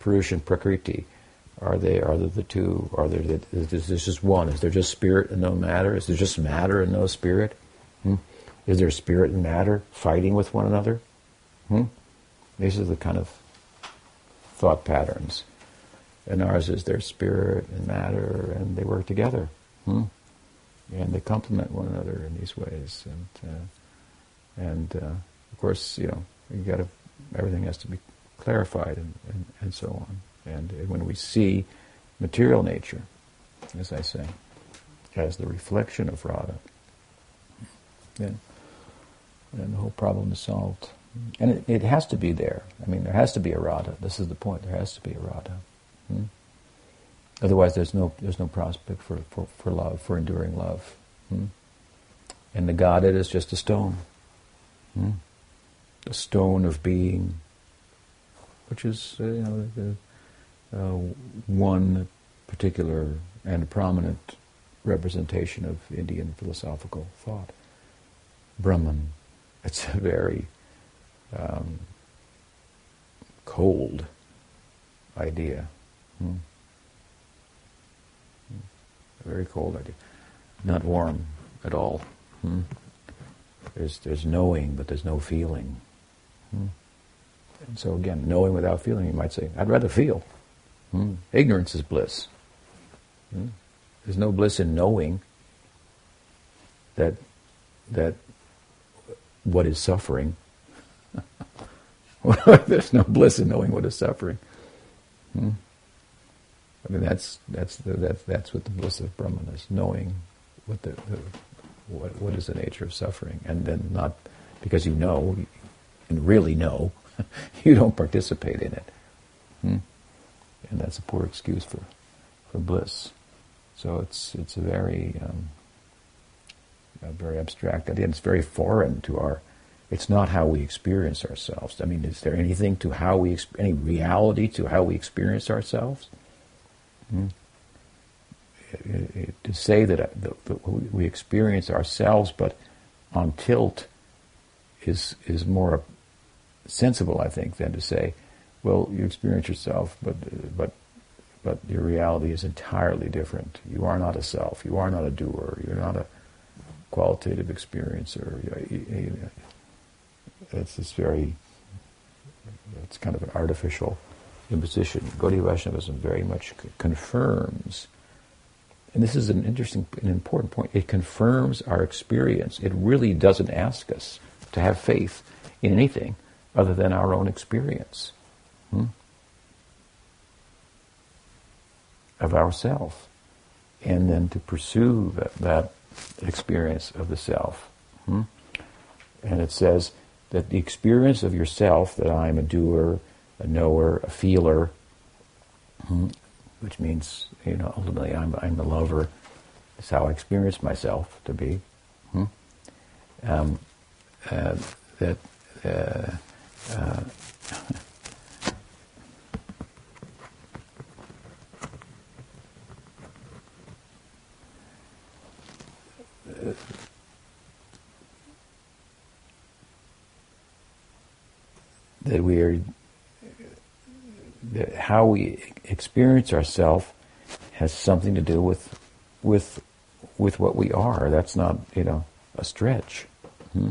Purush and Prakriti, are they are there the two? Are there the, is there just one? Is there just spirit and no matter? Is there just matter and no spirit? Hmm? Is there spirit and matter fighting with one another? Hmm? These are the kind of thought patterns. And ours is their spirit and matter, and they work together. Hmm? and they complement one another in these ways. And uh, and uh, of course, you know, you got to everything has to be clarified and, and, and so on. And when we see material nature, as I say, as the reflection of Radha, then then the whole problem is solved. And it, it, has to be there. I mean, there has to be a Radha. This is the point. There has to be a Radha. Hmm? Otherwise, there's no there's no prospect for, for, for love, for enduring love. Hmm? And the Godhead is just a stone, hmm? a stone of being, which is uh, you know the, uh, one particular and prominent representation of Indian philosophical thought. Brahman. It's a very um, cold idea. Hmm? very cold idea. Not warm at all. Hmm? There's, there's knowing, but there's no feeling. Hmm? And so again, knowing without feeling, you might say, I'd rather feel. Hmm? Ignorance is bliss. Hmm? There's no bliss in knowing that that what is suffering. <laughs> There's no bliss in knowing what is suffering. Hmm? I mean, that's that's the, that's that's what the bliss of Brahman is: knowing what the, the what what is the nature of suffering, and then not because you know and really know, <laughs> you don't participate in it. Hmm? And that's a poor excuse for, for bliss. So it's it's a very um, a very abstract idea. It's very foreign to our. It's not how we experience ourselves. I mean, is there anything to how we any reality to how we experience ourselves? Hmm? It, it, to say that, uh, that we experience ourselves, but on tilt, is is more sensible, I think, than to say, well, you experience yourself, but but but your reality is entirely different. You are not a self. You are not a doer. You're not a qualitative experiencer. It's this very, it's kind of an artificial imposition. Gaudiya Vaishnavism very much confirms, and this is an interesting, an important point. It confirms our experience. It really doesn't ask us to have faith in anything other than our own experience hmm? of ourself, and then to pursue that, that experience of the self. Hmm? And it says that the experience of yourself, that I am a doer, a knower, a feeler, hmm, which means, you know, ultimately I'm, I'm a lover, is how I experience myself to be. Hmm? Um, uh, that uh, uh, that we are that how we experience ourselves has something to do with with with what we are. That's not you know a stretch, hmm?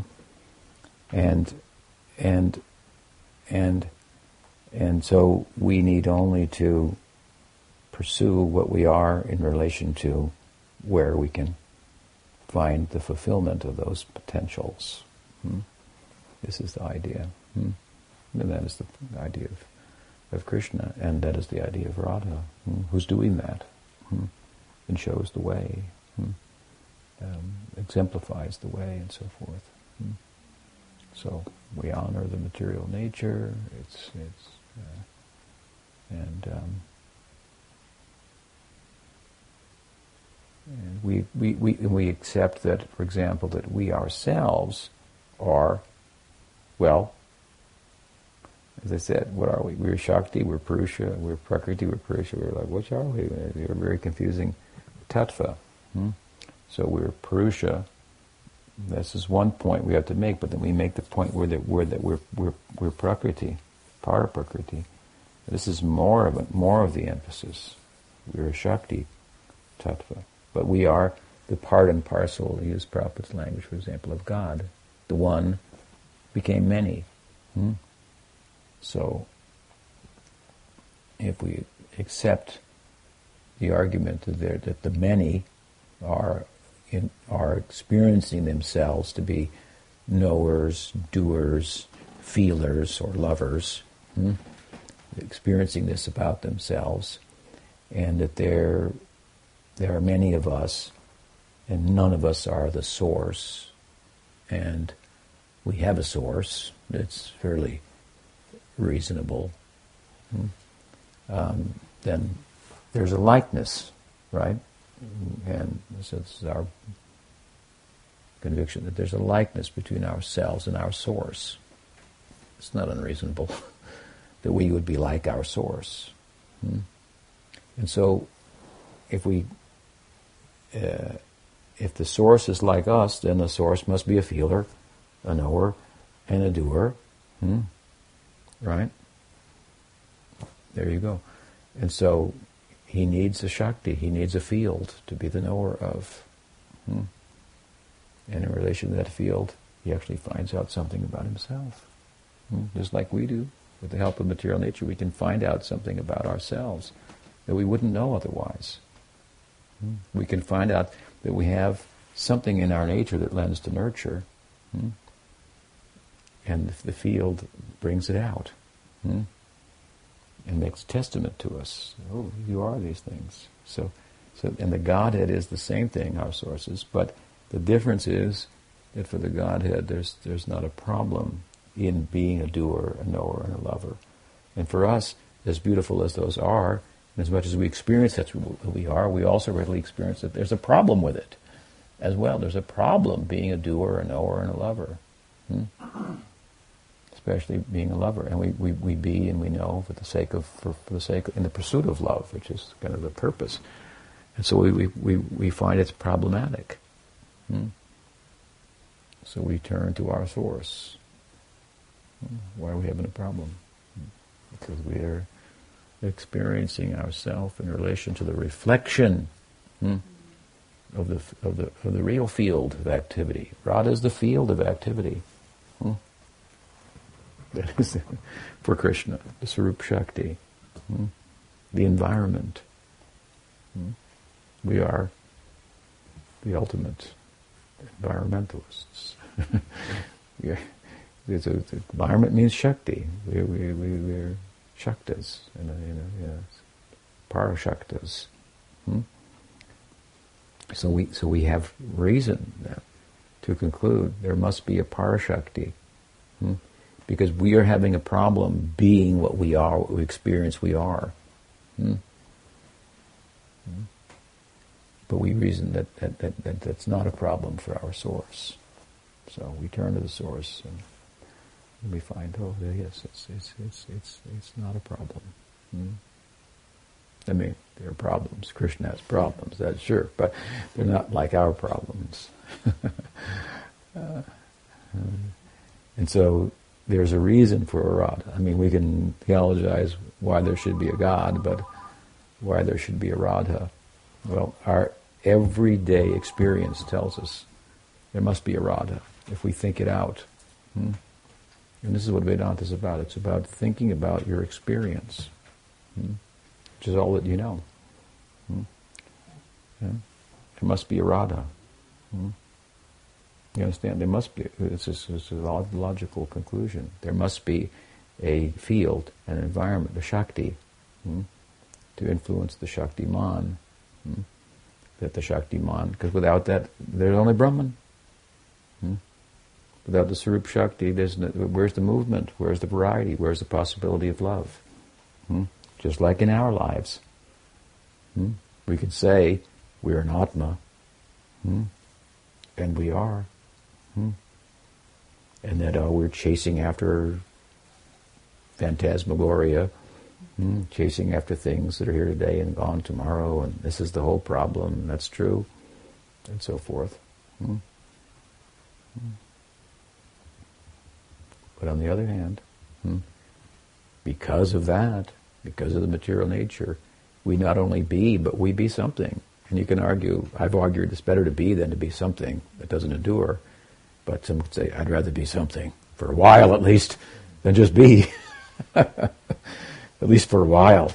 and and and and so we need only to pursue what we are in relation to where we can find the fulfillment of those potentials. Hmm? This is the idea. Hmm? And that is the idea of, of Krishna, and that is the idea of Radha, hmm? who's doing that hmm? and shows the way, hmm? um, exemplifies the way, and so forth. Hmm? So we honor the material nature. It's it's uh, and um, and we, we, we, we accept that, for example, that we ourselves are, well, as I said, what are we? We're Shakti, we're Purusha, we're Prakriti, we're Purusha. We're like, which are we? We're very confusing tattva. Hmm? So we're Purusha, this is one point we have to make, but then we make the point where that we're that we're we're we're prakriti, para prakriti. This is more of more of the emphasis. We're shakti tattva, but we are the part and parcel. Use Prabhupada's language, for example, of God. The one became many. Hmm? So, if we accept the argument that, there, that the many are in, are experiencing themselves to be knowers, doers, feelers, or lovers, hmm? experiencing this about themselves, and that there, there are many of us, and none of us are the source, and we have a source that's fairly reasonable. Hmm? Um, then there's a likeness, right? and so this is our conviction that there's a likeness between ourselves and our source. It's not unreasonable <laughs> that we would be like our source. Hmm? And so, if we, uh, if the source is like us, then the source must be a feeler, a knower, and a doer. Hmm? Right? There you go. And so, he needs a Shakti, he needs a field to be the knower of. Hmm. And in relation to that field, he actually finds out something about himself, hmm. just like we do. with the help of material nature, we can find out something about ourselves that we wouldn't know otherwise. We can find out that we have something in our nature that lends to nurture, hmm? and the field brings it out hmm? and makes testament to us. Oh, you are these things. So, so, and the Godhead is the same thing, our sources, but the difference is that for the Godhead, there's there's not a problem in being a doer, a knower, and a lover. And for us, as beautiful as those are, and as much as we experience that's who we are, we also readily experience that there's a problem with it as well. There's a problem being a doer, a knower, and a lover. Hmm? Especially being a lover. And we, we, we be and we know for the sake of, for, for the sake, in the pursuit of love, which is kind of the purpose. And so we, we, we, we find it's problematic. Hmm? So we turn to our source. Why are we having a problem? Because we are experiencing ourself in relation to the reflection hmm, of the of the of the real field of activity. Radha is the field of activity. Hmm. That is <laughs> for Krishna, the Swarup Shakti, hmm, the environment. Hmm. We are the ultimate environmentalists. <laughs> yeah. The, environment means Shakti. We, we, we, we're Shaktas, you know, you know, yeah. Parashaktas. Hmm? So we, so we have reason to conclude there must be a Parashakti. Hmm? Because we are having a problem being what we are, what we experience we are. Hmm? hmm? But we reason that, that, that, that that's not a problem for our source. So we turn to the source and we find, oh, yes, it's, it's, it's, it's, it's not a problem. Hmm? I mean, there are problems. Krishna has problems, that's sure, but they're not like our problems. <laughs> uh, and so there's a reason for a Radha. I mean, we can theologize why there should be a God, but why there should be a Radha. Well, our everyday experience tells us there must be a Radha if we think it out. Hmm? And this is what Vedanta is about. It's about thinking about your experience, hmm? which is all that you know. Hmm? There must be a Radha. Hmm? You understand? There must be. A, it's a logical conclusion. There must be a field, an environment, a Shakti, to influence the Shaktiman. Hmm? That the Shaktiman, because without that, there's only Brahman. Without the Swarup Shakti, there's no, where's the movement? Where's the variety? Where's the possibility of love? Hmm? Just like in our lives. Hmm? We can say we're an Atma, hmm? and we are. Hmm? And that oh, we're chasing after phantasmagoria, hmm? chasing after things that are here today and gone tomorrow, and this is the whole problem, that's true, and so forth. Hmm. But on the other hand, hmm, because of that, because of the material nature, we not only be, but we be something. And you can argue, I've argued it's better to be than to be something that doesn't endure. But some would say, I'd rather be something, for a while at least, than just be. <laughs> at least for a while.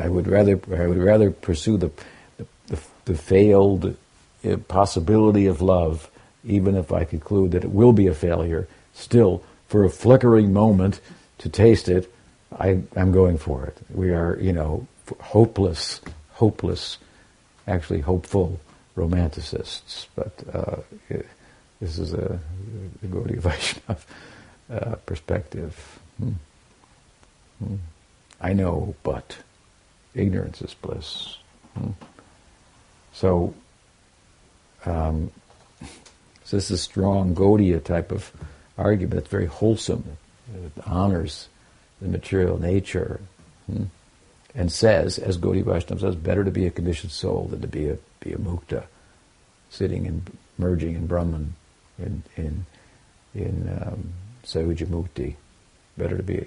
I would rather, I would rather pursue the, the, the, failed uh, possibility of love, even if I conclude that it will be a failure, still, for a flickering moment to taste it, I, am going for it. We are, you know, hopeless, hopeless, actually hopeful romanticists. But uh, it, this is a, a Gaudiya <laughs> Vaishnava uh, perspective. Hmm. Hmm. I know, but ignorance is bliss. Hmm. So, um, so <laughs> this is a strong Gaudiya type of argument that's very wholesome. It honors the material nature hmm? and says, as Gaudiya Vaishnava says, better to be a conditioned soul than to be a be a mukta, sitting and merging in Brahman, in in in um, Mukti. Better to be.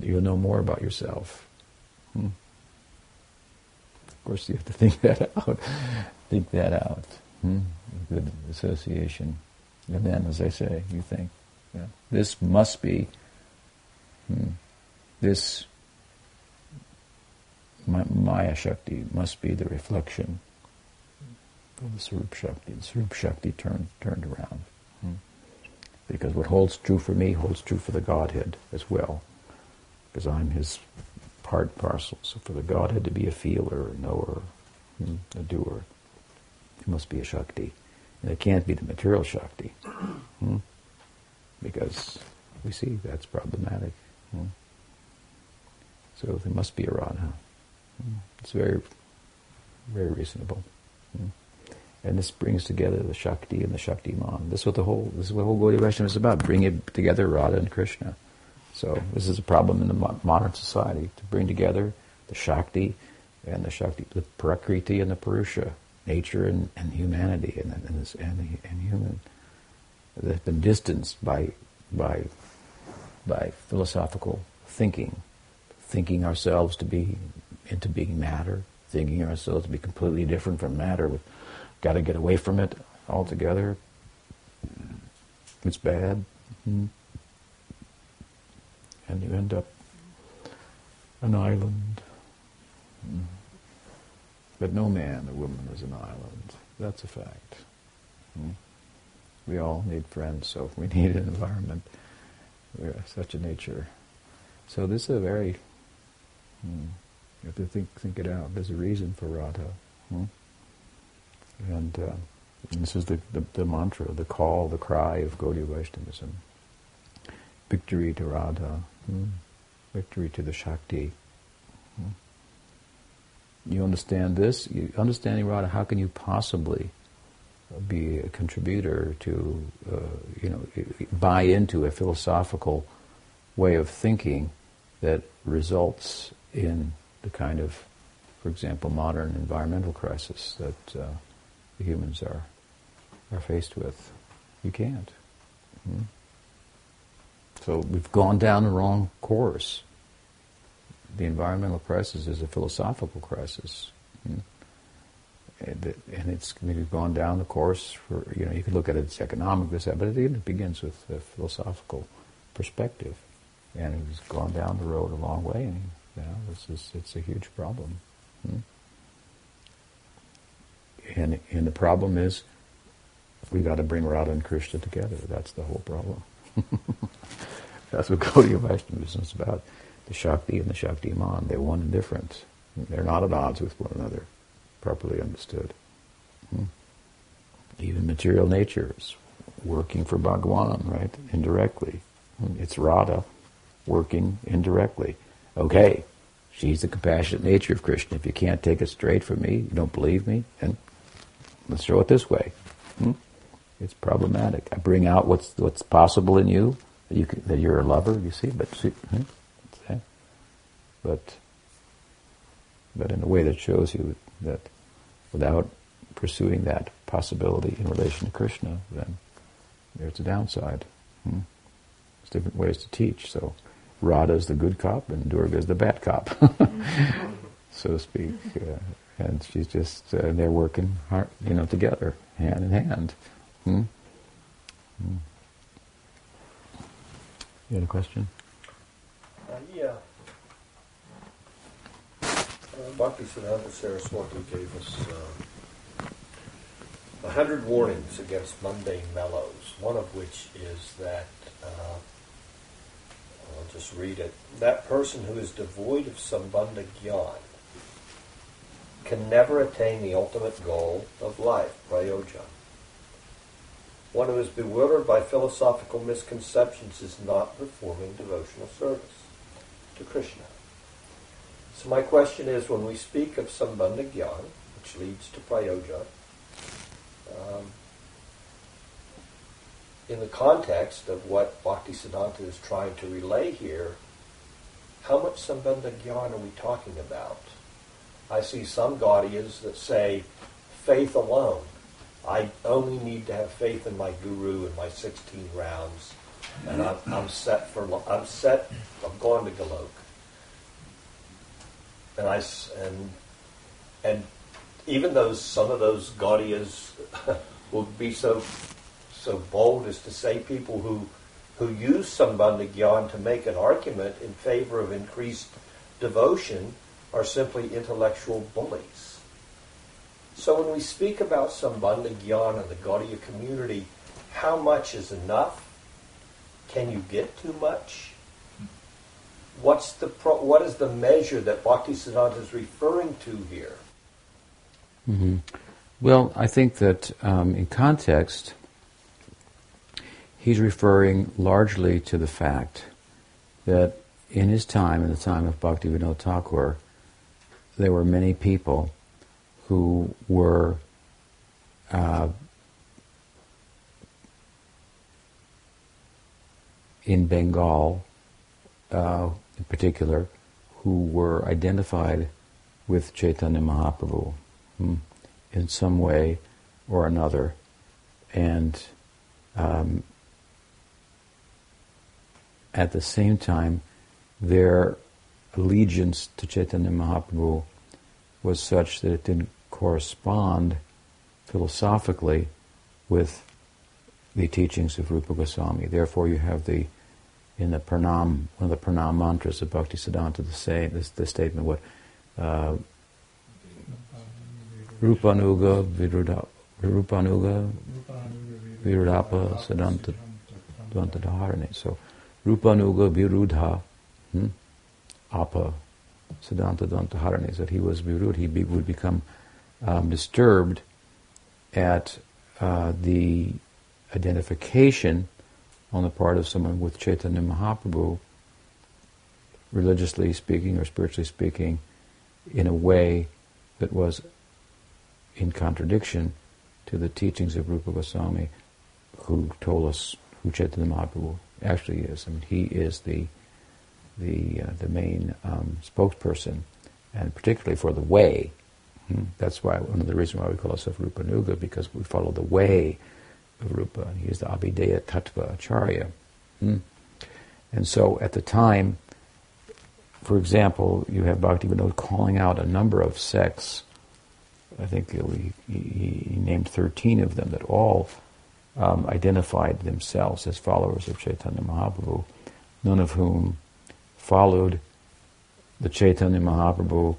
You'll know more about yourself. Hmm? Of course, you have to <laughs> think that out. think that out. Hmm? Good association. And then, as I say, you think. Yeah. This must be, hmm, this Maya Shakti must be the reflection of the Swarup Shakti. The Swarup Shakti turned, turned around. Hmm. Because what holds true for me holds true for the Godhead as well. Because I'm his part parcel. So for the Godhead to be a feeler, a knower, hmm, a doer, it must be a Shakti. And it can't be the material Shakti. Hmm? Because we see that's problematic. Hmm? So there must be a Radha. Hmm? It's very, very reasonable. Hmm? And this brings together the Shakti and the Shakti Shaktiman. This is what the whole this is what the whole Gaudiya Vaishnava is about. Bring it together Radha and Krishna. So this is a problem in the modern society to bring together the Shakti and the Shakti, the Prakriti and the Purusha, nature and, and humanity and, and, and, and human. that have been distanced by by by philosophical thinking, thinking ourselves to be into being matter, thinking ourselves to be completely different from matter. We've got to get away from it altogether. It's bad. Mm-hmm and you end up an island. Mm. But no man or woman is an island. That's a fact. Mm. We all need friends, so we <laughs> need an environment. We're such a nature. So this is a very, mm, you have to think think it out. There's a reason for Radha. Mm. And, uh, and, this is the, the, the, mantra, the call, the cry of Gaudiya Vaishnavism. Victory to Radha, Hmm. Victory to the Shakti. You understand this? You understanding Radha, how can you possibly be a contributor to, uh, you know, buy into a philosophical way of thinking that results in the kind of, for example, modern environmental crisis that uh, the humans are are faced with? You can't. Hmm? So we've gone down the wrong course. The environmental crisis is a philosophical crisis. Hmm? And it's we've gone down the course for, you know, you could look at it as economic, this, but it begins with a philosophical perspective. And it's gone down the road a long way, and you know, this is, it's a huge problem. Hmm? And, and the problem is, we got to bring Radha and Krishna together. That's the whole problem. <laughs> That's what Gaudiya Vaishnavism is about. The Shakti and the Shaktiman, they're one and different. They're not at odds with one another, properly understood. Hmm. Even material nature is working for Bhagwan, right? Indirectly. It's Radha working indirectly. Okay, she's the compassionate nature of Krishna. If you can't take it straight from me, you don't believe me, then let's show it this way. Hmm? It's problematic. I bring out what's what's possible in you, that, you can, that you're a lover, you see, but see, hmm? But but in a way that shows you that without pursuing that possibility in relation to Krishna, then there's a downside. Hmm? There's different ways to teach. So Radha is the good cop and Durga is the bad cop, <laughs> so to speak. Uh, and she's just uh, they're working hard, you know, together, hand in hand. Hmm? Hmm. You had a question? Uh, yeah. Uh, Bhaktisiddhanta Saraswati gave us a hundred warnings against mundane mellows, one of which is that, uh, I'll just read it, that person who is devoid of sambandha gyan can never attain the ultimate goal of life, prayojan. One who is bewildered by philosophical misconceptions is not performing devotional service to Krishna. So my question is, when we speak of Sambandha Gyan, which leads to Prayoja, um, in the context of what Bhaktisiddhanta is trying to relay here, how much Sambandha Gyan are we talking about? I see some Gaudiyas that say faith alone. I only need to have faith in my guru and my 16 rounds, and I'm, I'm set for. I'm set. I'm going to Golok, and I and and even those some of those Gaudiyas <laughs> will be so so bold as to say people who who use Sambandha Gyan to make an argument in favor of increased devotion are simply intellectual bullies. So when we speak about Sambandha Gyan and the Gaudiya community, how much is enough? Can you get too much? What's the pro- what is the measure that Bhaktisiddhanta is referring to here? Mm-hmm. Well, I think that um, in context, he's referring largely to the fact that in his time, in the time of Bhaktivinoda Thakur, there were many people who were uh, in Bengal, uh, in particular, who were identified with Chaitanya Mahaprabhu hmm, in some way or another. And um, at the same time, their allegiance to Chaitanya Mahaprabhu was such that it didn't correspond philosophically with the teachings of Rupa Goswami. Therefore, you have the in the pranam, one of the pranam mantras of Bhakti Siddhanta, the, say, this, the statement what uh, Rupanuga Viruda, Rupanuga Virudapa Siddhanta Dvantadharani. So Rupanuga Virudha hmm, Apa Siddhanta Dvantadharani. That he was Virud, he be, would become um, disturbed at uh, the identification on the part of someone with Chaitanya Mahaprabhu, religiously speaking or spiritually speaking, in a way that was in contradiction to the teachings of Rupa Goswami, who told us who Chaitanya Mahaprabhu actually is. I mean, he is the the uh, the main um, spokesperson, and particularly for the way. Hmm? That's why one of the reasons why we call ourselves Rupanuga because we follow the way Rupa. He is the Abhideya Tattva Acharya. Hmm? And so at the time, for example, you have Bhaktivinoda calling out a number of sects. I think he, he named 13 of them that all um, identified themselves as followers of Chaitanya Mahaprabhu, none of whom followed the Chaitanya Mahaprabhu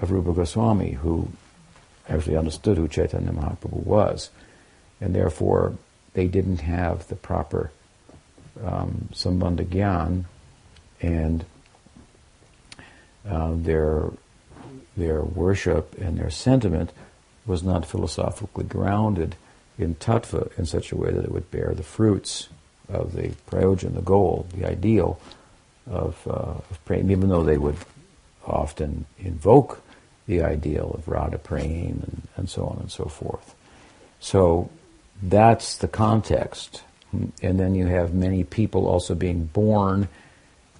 of Rupa Goswami, who actually understood who Chaitanya Mahaprabhu was and therefore they didn't have the proper um, sambandha and uh, their their worship and their sentiment was not philosophically grounded in tattva in such a way that it would bear the fruits of the prayojan, the goal, the ideal of, uh, of even though they would often invoke the ideal of Radha praying and, and so on and so forth. So that's the context. And then you have many people also being born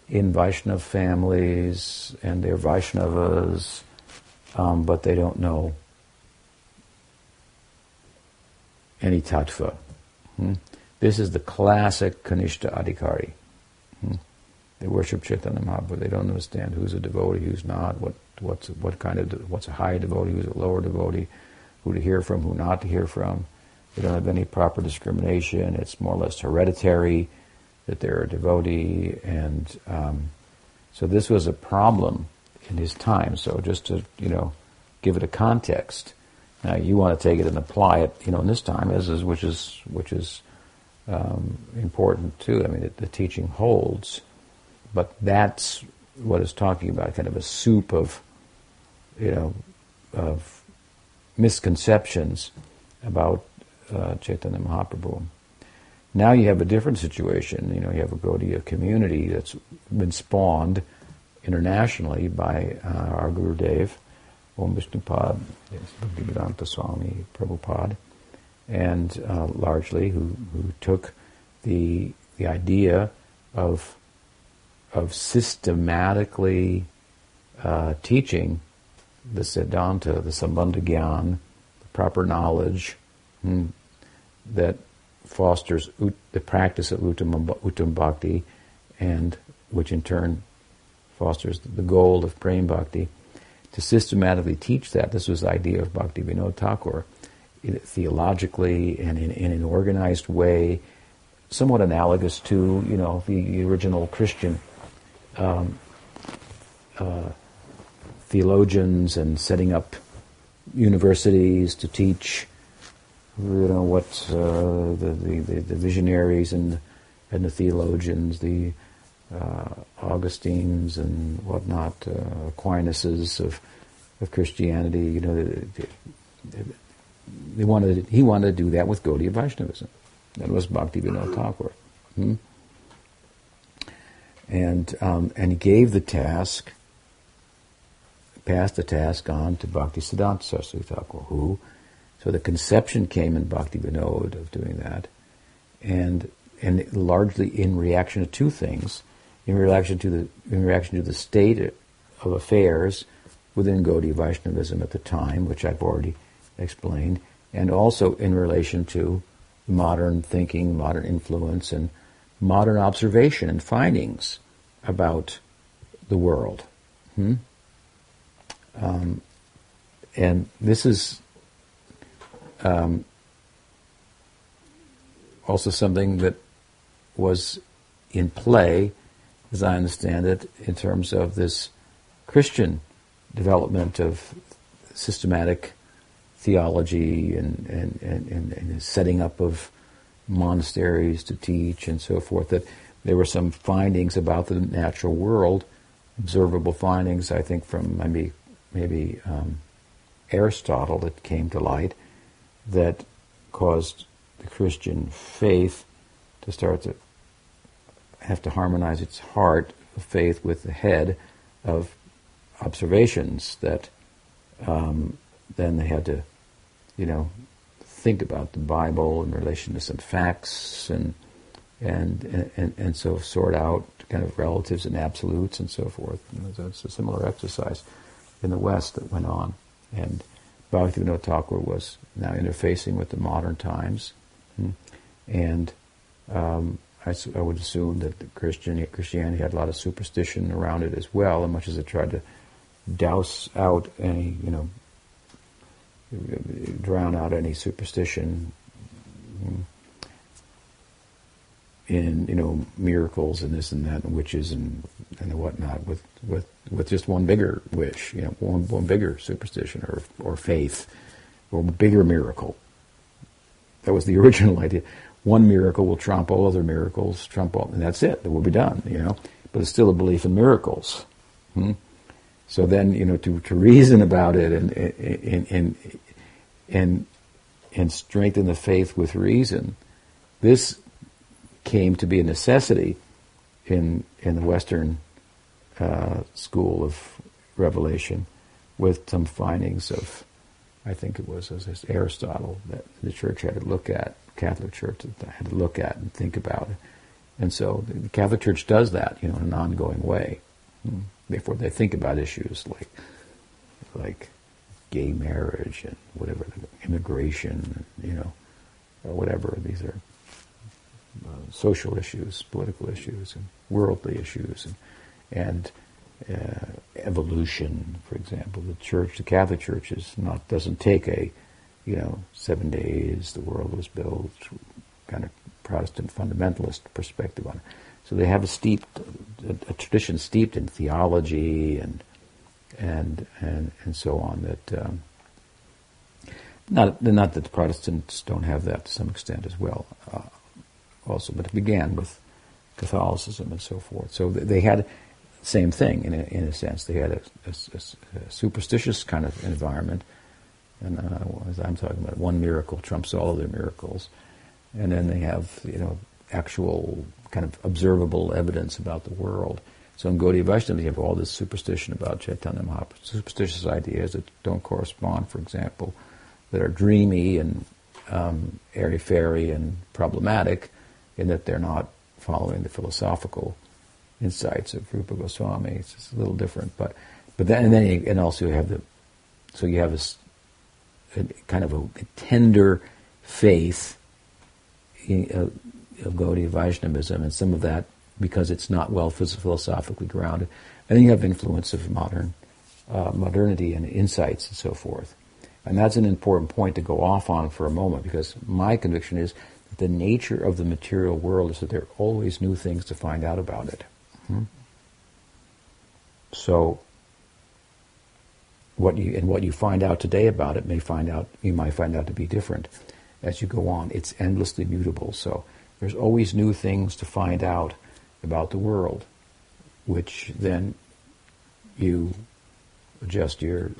in Vaishnav families, and they're Vaishnavas, um, but they don't know any tattva. Hmm? This is the classic Kanishta Adhikari. Hmm? They worship Chaitanya Mahaprabhu. They don't understand who's a devotee, who's not, what what's what kind of what's a high devotee, who's a lower devotee, who to hear from, who not to hear from. They don't have any proper discrimination. It's more or less hereditary that they're a devotee, and um, so this was a problem in his time. So just to you know give it a context. Now you want to take it and apply it, you know, in this time, as is, which is which is um, important too. I mean, the teaching holds, but that's what it's talking about, kind of a soup of, you know, of misconceptions about uh, Chaitanya Mahaprabhu. Now you have a different situation. You know, you have a Gaudiya community that's been spawned internationally by uh, our Gurudev, Om Vishnupad, Bhaktivedanta Swami Prabhupada, and uh, largely who, who took the the idea of of systematically uh, teaching the Siddhanta, the Sambandha Gyan, the proper knowledge, that fosters ut, the practice of Uttam, Uttam Bhakti, and which in turn fosters the goal of Prem Bhakti. To systematically teach that, this was the idea of Bhakti Vinod Thakur, theologically and in, in, an organized way, somewhat analogous to you know the original Christian um, uh, theologians and setting up universities to teach you know what uh, the, the, the visionaries and and the theologians, the uh, Augustines and whatnot, uh, Aquinas of of Christianity. You know, they, they wanted he wanted to do that with Gaudiya Vaishnavism. That was Bhakti Vinod Thakur. Hmm? And um, and he gave the task, passed the task on to Bhakti Siddhanta Saraswati Thakur, who, so the conception came in Bhakti Vinod of doing that, and and largely in reaction to two things, in reaction to the in reaction to the state of affairs within Gaudiya Vaishnavism at the time, which I've already explained, and also in relation to modern thinking, modern influence, and modern observation and findings about the world. Hmm? Um, and this is um, also something that was in play, as I understand it, in terms of this Christian development of systematic theology and, and, and, and, setting up of monasteries to teach and so forth, that there were some findings about the natural world, observable findings, I think, from maybe, maybe um, Aristotle that came to light that caused the Christian faith to start to have to harmonize its heart, of faith, with the head of observations that um, then they had to, you know, think about the Bible in relation to some facts and and and, and so sort out kind of relatives and absolutes and so forth. And it's a similar exercise in the West that went on. And Bhaktivinoda Thakur was now interfacing with the modern times. Hmm, and um, I, I, would assume that Christian, Christianity had a lot of superstition around it as well, and much as it tried to douse out any, you know, drown out any superstition in you know miracles and this and that and witches and and whatnot with with with just one bigger wish, you know, one one bigger superstition or or faith or bigger miracle. That was the <laughs> original idea. One miracle will trump all other miracles, trump all, and that's it. It will be done, you know. But it's still a belief in miracles. Hmm? So then, you know, to, to reason about it and, and, and, and, and strengthen the faith with reason, this came to be a necessity in, in the Western uh, school of revelation with some findings of, I think it was, as Aristotle, that the church had to look at, Catholic Church that had to look at and think about. And so the Catholic Church does that, you know, in an ongoing way. Hmm before they think about issues like like gay marriage and whatever, immigration, you know, or whatever. These are social issues, political issues, and worldly issues, and, and uh, evolution, for example. The church, the Catholic Church, is not doesn't take a, you know, seven days the world was built, kind of Protestant fundamentalist perspective on it. So they have a steeped, a, a tradition steeped in theology and and and and so on. That um, not not that the Protestants don't have that to some extent as well, uh, also, but it began with Catholicism and so forth. So they had same thing in a, in a sense. They had a, a, a superstitious kind of environment, and uh, as I'm talking about, one miracle trumps all other miracles, and then they have you know actual kind of observable evidence about the world. So in Gaudiya Vaishnava, you have all this superstition about Chaitanya Mahaprabhu, superstitious ideas that don't correspond, for example, that are dreamy and um, airy-fairy and problematic in that they're not following the philosophical insights of Rupa Goswami. It's a little different, but but then and then you, and also you have the so you have this a, kind of a, a tender faith in, uh, of Gaudiya Vaishnavism, and some of that because it's not well philosophically grounded. And then you have influence of modern uh, modernity and insights and so forth. And that's an important point to go off on for a moment because my conviction is the nature of the material world is that there are always new things to find out about it. Hmm? So, what you and what you find out today about it may find out you might find out to be different as you go on. It's endlessly mutable. So there's always new things to find out about the world, which then you adjust your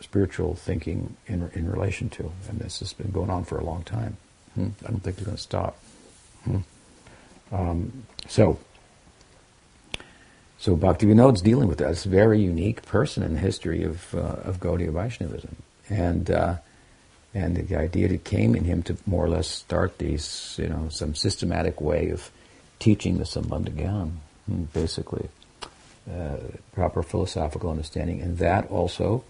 spiritual thinking in, in relation to. And this has been going on for a long time. Hmm? I don't think they're going to stop. Hmm? Um, so, so Bhaktivinoda's dealing with a very unique person in the history of, uh, of Gaudiya Vaishnavism. And, uh, and the idea that came in him to more or less start these, you know, some systematic way of teaching the Sambandha Gyan, hmm, basically. Uh, proper philosophical understanding, and that also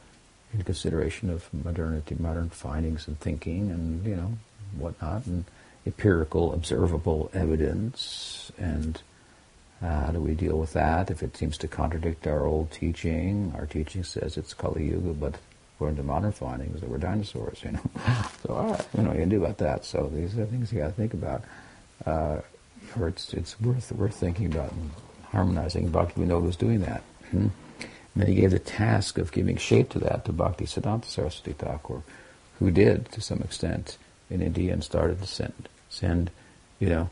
in consideration of modernity, modern findings and thinking, and you know whatnot, and empirical, observable evidence, and uh, how do we deal with that if it seems to contradict our old teaching? Our teaching says it's Kali Yuga, but according to modern findings, there were dinosaurs. You know, <laughs> so all right, you know, you can do about that. So these are things you got to think about, uh, or it's it's worth worth thinking about and harmonizing. Bhaktivinoda was doing that. Hmm? And then he gave the task of giving shape to that to Bhakti Siddhanta Saraswati Thakur, who did to some extent in India and started to send send, you know,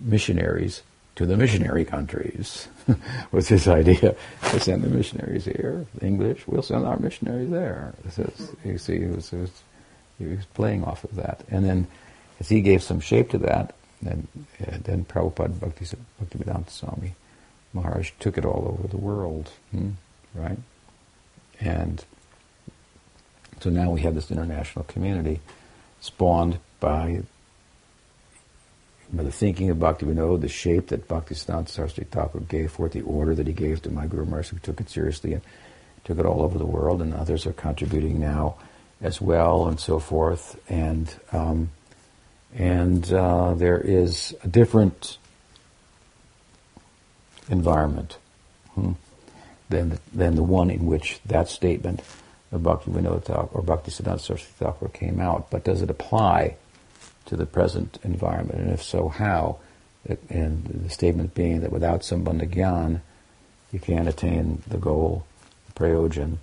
missionaries to the missionary countries <laughs> was his idea to send the missionaries here. English, we'll send our missionaries there. Is, you see, he was, he was, he was playing off of that. And then as he gave some shape to that, then, uh, then Prabhupada Bhakti, Bhaktivedanta Swami Maharaj took it all over the world, hmm? right? And so now we have this international community spawned by by the thinking of Bhaktivinoda, the shape that Bhaktisiddhanta Saraswati Thakur gave forth, the order that he gave to my Guru who took it seriously and took it all over the world, and others are contributing now as well, and so forth. And um, and uh, there is a different environment hmm, than the, than the one in which that statement of Bhaktivinoda Thakur or Bhaktisiddhanta Saraswati Thakur came out. But does it apply? to the present environment? And if so, how? And the statement being that without Sambandha Gyan, you can't attain the goal, the prayojan.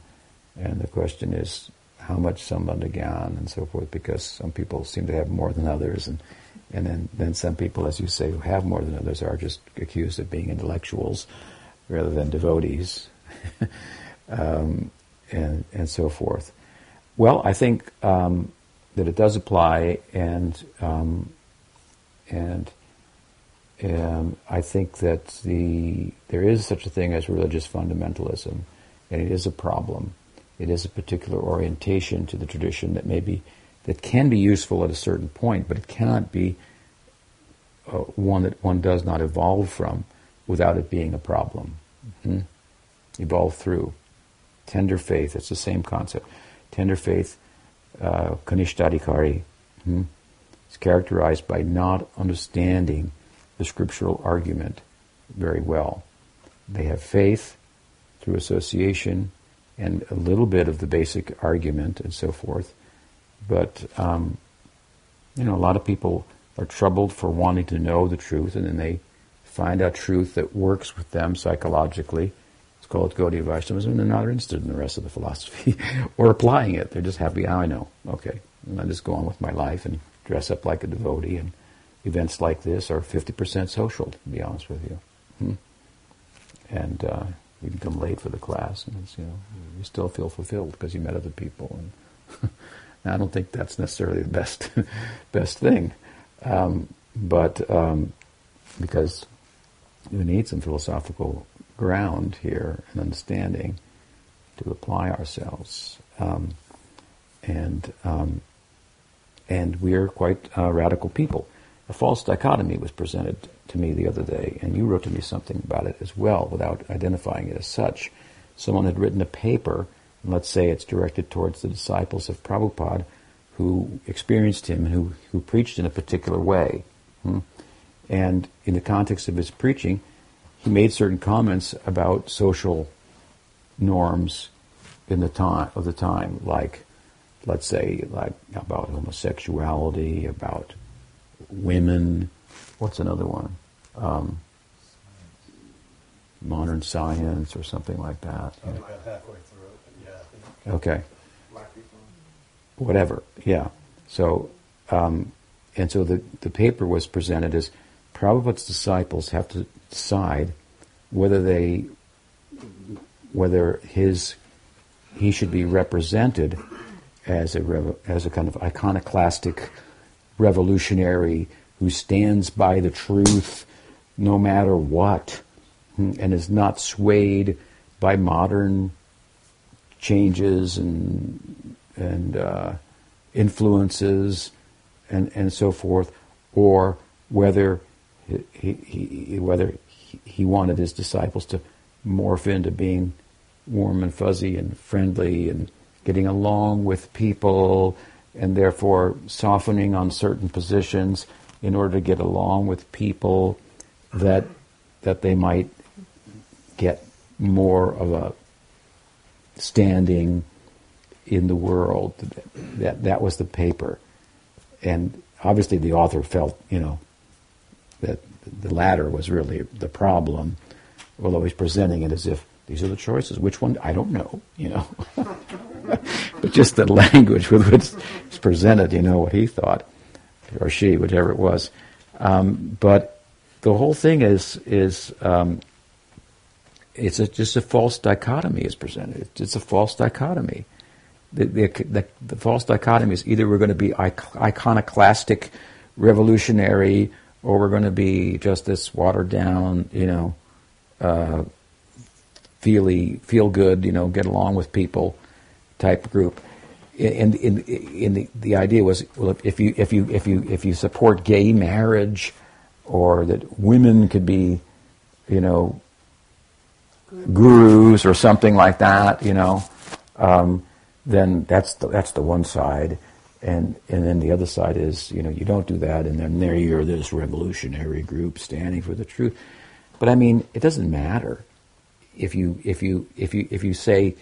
And the question is, how much Sambandha Gyan and so forth, because some people seem to have more than others, and, and then, then some people, as you say, who have more than others are just accused of being intellectuals rather than devotees, <laughs> um, and, and so forth. Well, I think um, that it does apply, and um, and um, I think that the there is such a thing as religious fundamentalism, and it is a problem. It is a particular orientation to the tradition that maybe that can be useful at a certain point, but it cannot be uh, one that one does not evolve from without it being a problem. Mm-hmm. Evolve through tender faith. It's the same concept. Tender faith uh, Kanishtadhikari hmm, is characterized by not understanding the scriptural argument very well. They have faith through association and a little bit of the basic argument and so forth, but um, you know a lot of people are troubled for wanting to know the truth, and then they find a truth that works with them psychologically, called Gaudiya Vaishnavism, and they're not interested in the rest of the philosophy <laughs> or applying it. They're just happy, how I know, okay. And I just go on with my life and dress up like a devotee, and events like this are 50% social, to be honest with you. Hmm? And uh, you can come late for the class, and you know you still feel fulfilled because you met other people. And <laughs> I don't think that's necessarily the best <laughs> best thing, um, but um, because you need some philosophical ground here and understanding to apply ourselves. Um, and um, and we are quite uh, radical people. A false dichotomy was presented to me the other day, and you wrote to me something about it as well, without identifying it as such. Someone had written a paper, and let's say it's directed towards the disciples of Prabhupada, who experienced him and who, who preached in a particular way. Hmm? And in the context of his preaching, made certain comments about social norms in the time of the time, like let's say like about homosexuality, about women. What's another one? Um, modern science or something like that. I'm halfway through it, yeah. Okay. Whatever. Yeah. So, um, and so the, the paper was presented as Prabhupada's disciples have to decide whether they, whether his, he should be represented as a as a kind of iconoclastic revolutionary who stands by the truth no matter what, hmm, and is not swayed by modern changes and and uh, influences and and so forth, or whether he, he, he whether he, wanted his disciples to morph into being warm and fuzzy and friendly and getting along with people and therefore softening on certain positions in order to get along with people that that they might get more of a standing in the world. That that was the paper, and obviously the author felt you know that the latter was really the problem, although he's presenting it as if these are the choices. Which one? I don't know. You know, <laughs> but just the language with which it's presented, you know what he thought, or she, whichever it was. Um, but the whole thing is is um, it's a, just a false dichotomy is presented. It's a false dichotomy. The, the, the, the false dichotomy is either we're going to be iconoclastic, revolutionary, or we're going to be just this watered down, you know, uh, feely, feel good, you know, get along with people type group. And in, in, in the, the idea was, well, if you if you if you if you support gay marriage, or that women could be, you know, gurus or something like that, you know, um, then that's the, that's the one side, and and then the other side is you know you don't do that, and then there you're this revolutionary group standing for the truth. But I mean, it doesn't matter if you if you if you if you say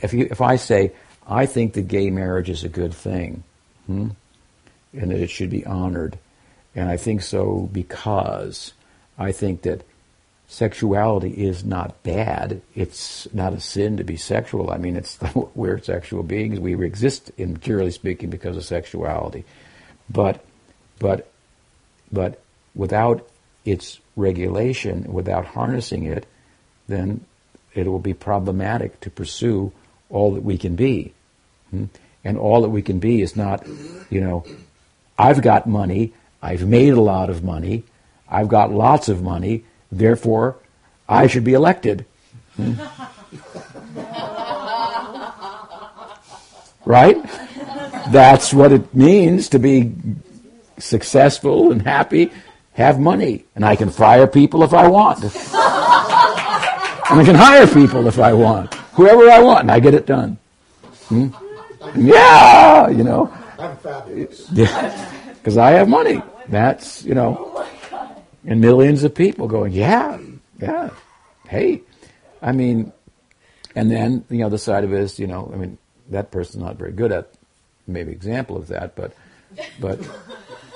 if you if I say I think that gay marriage is a good thing, hmm, and that it should be honored, and I think so because I think that sexuality is not bad. It's not a sin to be sexual. I mean, it's <laughs> we're sexual beings. We exist, in materially speaking, because of sexuality. But, but, but without its regulation, without harnessing it, then it will be problematic to pursue all that we can be. Hmm? And all that we can be is not, you know, I've got money, I've made a lot of money, I've got lots of money, Therefore, I should be elected. Hmm? right? That's what it means to be successful and happy, have money. And I can fire people if I want. and I can hire people if I want. Whoever I want, and I get it done. Hmm? Yeah, you know. I'm fabulous. <laughs> Yeah, because I have money. That's, you know and millions of people going, yeah, yeah, hey. I mean, and then the other side of it is, you know, I mean, that person's not very good at maybe example of that, but but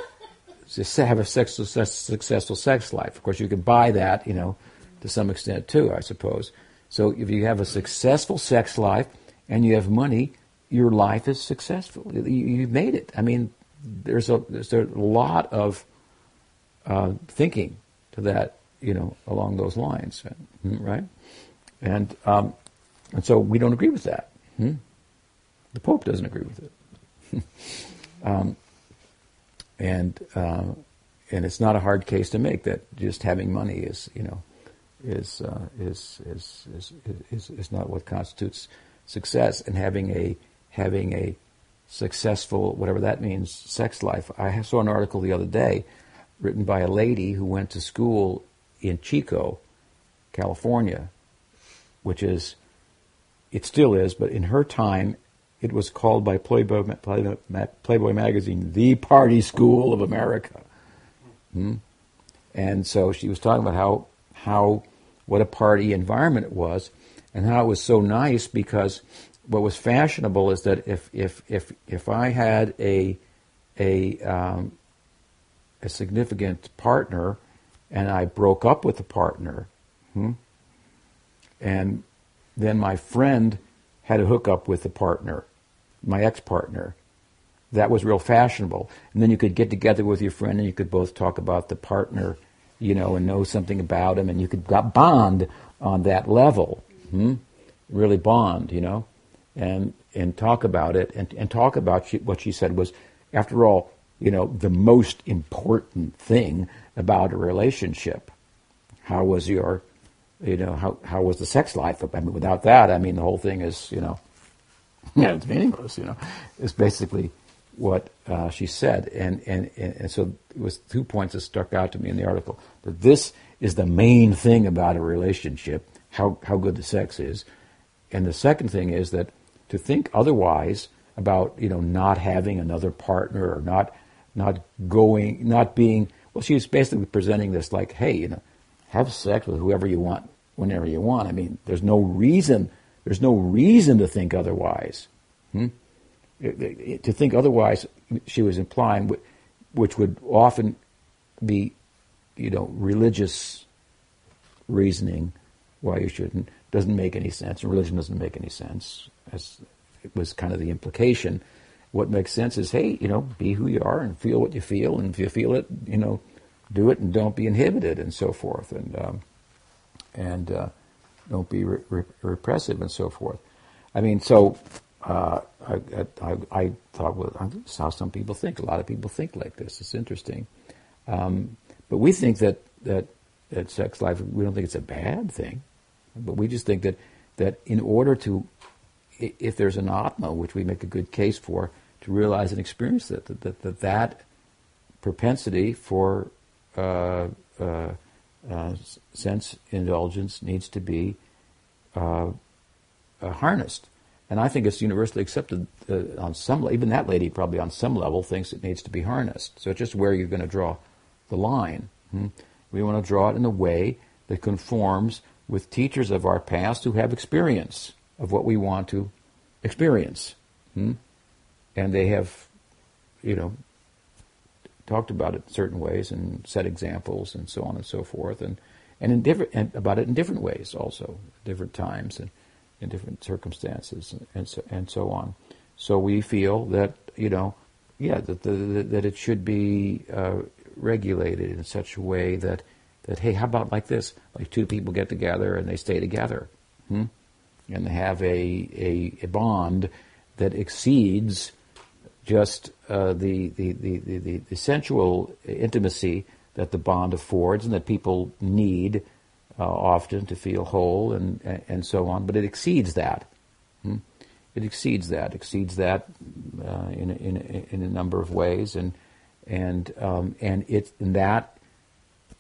<laughs> just have a sex, successful sex life. Of course, you can buy that, you know, to some extent too, I suppose. So if you have a successful sex life and you have money, your life is successful. You, have made it. I mean, there's a there's a lot of uh, thinking to that, you know, along those lines, right? And um, and so we don't agree with that. Hmm? The Pope doesn't agree with it. <laughs> um, and uh, and it's not a hard case to make that just having money is, you know, is uh, is, is, is is is not what constitutes success. And having a having a successful, whatever that means, sex life. I saw an article the other day written by a lady who went to school in Chico, California, which is, it still is, but in her time, it was called by Playboy, Playboy magazine the party school of America. Hmm? And so she was talking about how, how, what a party environment it was, and how it was so nice because what was fashionable is that if, if, if, if I had a a um, a significant partner, and I broke up with the partner, hmm? and then my friend had a hookup with the partner, my ex-partner. That was real fashionable, and then you could get together with your friend, and you could both talk about the partner, you know, and know something about him, and you could bond on that level, hmm? really bond, you know, and and talk about it, and, and talk about she, what she said was, after all, you know, the most important thing about a relationship. How was your, you know, how, how was the sex life? I mean, without that, I mean, the whole thing is, you know, <laughs> yeah, it's meaningless, you know. It's basically what uh, she said. And, and, and so it was two points that stuck out to me in the article. That this is the main thing about a relationship, how, how good the sex is. And the second thing is that to think otherwise about, you know, not having another partner or not not going, not being. Well, she was basically presenting this like, hey, you know, have sex with whoever you want, whenever you want. I mean, there's no reason. There's no reason to think otherwise. Hmm? To think otherwise, she was implying, which would often be, you know, religious reasoning why you shouldn't doesn't make any sense. Religion doesn't make any sense, as it was kind of the implication what makes sense is, hey, you know, be who you are and feel what you feel, and if you feel it, you know, do it and don't be inhibited and so forth, and um, and uh, don't be re- re- repressive and so forth. I mean, so uh, I, I, I, thought, well, this is how some people think. A lot of people think like this. It's interesting, um, but we think that that that sex life. We don't think it's a bad thing, but we just think that that in order to, if there's an atma, which we make a good case for, to realize and experience that that that, that, that propensity for uh, uh, uh, sense indulgence needs to be uh, uh, harnessed. And I think it's universally accepted uh, on some level. even that lady probably on some level thinks it needs to be harnessed. So it's just where you're going to draw the line. Hmm? We want to draw it in a way that conforms with teachers of our past who have experience of what we want to experience. Hmm? and they have, you know, talked about it in certain ways and set examples and so on and so forth, and and in different and about it in different ways also, different times and in different circumstances and so and so on. So we feel that you know, yeah, that the, that it should be uh, regulated in such a way that that hey, how about like this? Like two people get together and they stay together, hmm? And have a, a, a bond that exceeds just uh, the, the, the, the, the sensual intimacy that the bond affords and that people need uh, often to feel whole and, and so on, but it exceeds that. Hmm? It exceeds that, exceeds that uh, in, in, in a number of ways, and and um, and it's in that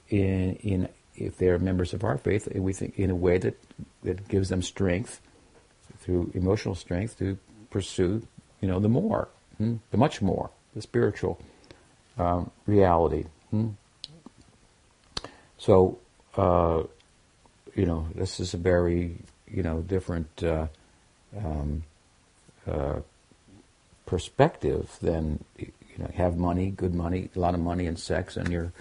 in, in if they're members of our faith, we think in a way that that gives them strength through emotional strength to pursue, you know, the more hmm? the much more, the spiritual um, reality. Hmm? So, uh, you know, this is a very, you know, different uh, um, uh, perspective than, you know, have money, good money, a lot of money and sex, and your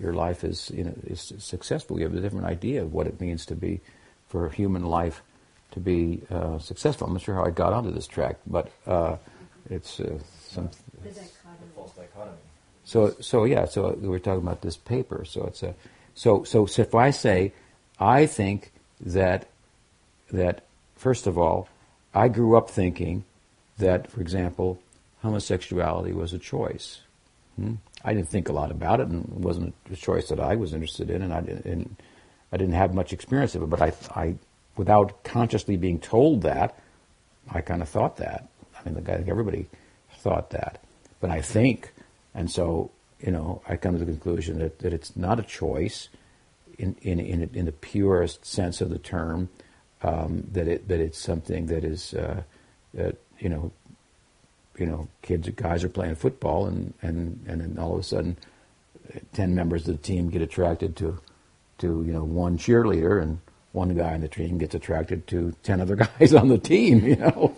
your life is, you know, is successful. You have a different idea of what it means to be, for human life to be uh, successful. I'm not sure how I got onto this track, but uh, it's uh, some. false dichotomy. So so yeah. So we are talking about this paper. So it's a so so, so if I say I think that that first of all, I grew up thinking that, for example, homosexuality was a choice. Hmm? I didn't think a lot about it, and it wasn't a choice that I was interested in, and I didn't, and I didn't have much experience of it. But I, I, without consciously being told that, I kind of thought that. I mean, I think everybody thought that, but I think, and so you know, I come to the conclusion that, that it's not a choice in in in, in the purest sense of the term. Um, that it that it's something that is uh, that you know you know kids guys are playing football and and and then all of a sudden ten members of the team get attracted to to you know one cheerleader and one guy on the team gets attracted to ten other <laughs> guys on the team you know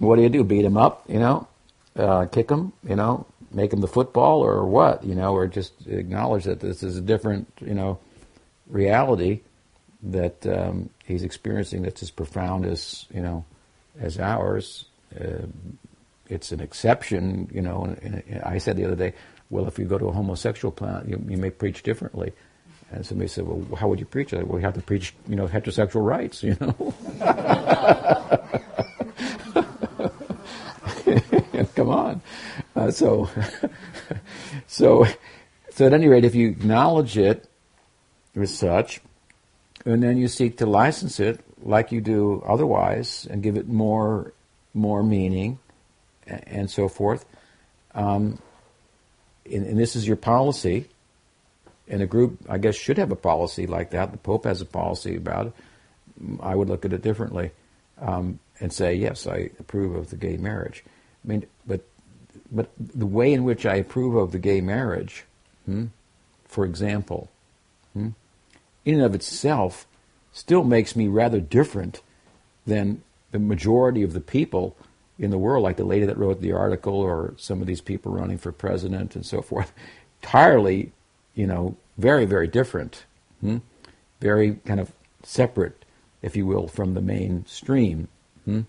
what do you do? Beat them up, you know, uh, kick them, you know, make him the football or what, you know, or just acknowledge that this is a different, you know, reality that um, he's experiencing that's as profound as, you know, as ours. Uh, it's an exception, you know. And, and I said the other day, well, if you go to a homosexual planet, you, you may preach differently. And somebody said, well, how would you preach it? Well, you have to preach, you know, heterosexual rights, you know. <laughs> Come on. Uh, so, <laughs> so, so at any rate, if you acknowledge it as such, and then you seek to license it like you do otherwise, and give it more, more meaning, and, so forth, um, and, and this is your policy, and a group, I guess, should have a policy like that. The Pope has a policy about it. I would look at it differently um, and say, yes, I approve of the gay marriage. I mean, but but the way in which I approve of the gay marriage, hmm, for example, hmm, in and of itself, still makes me rather different than the majority of the people in the world, like the lady that wrote the article, or some of these people running for president and so forth. Entirely, you know, very, very different, hmm, very kind of separate, if you will, from the mainstream, hmm,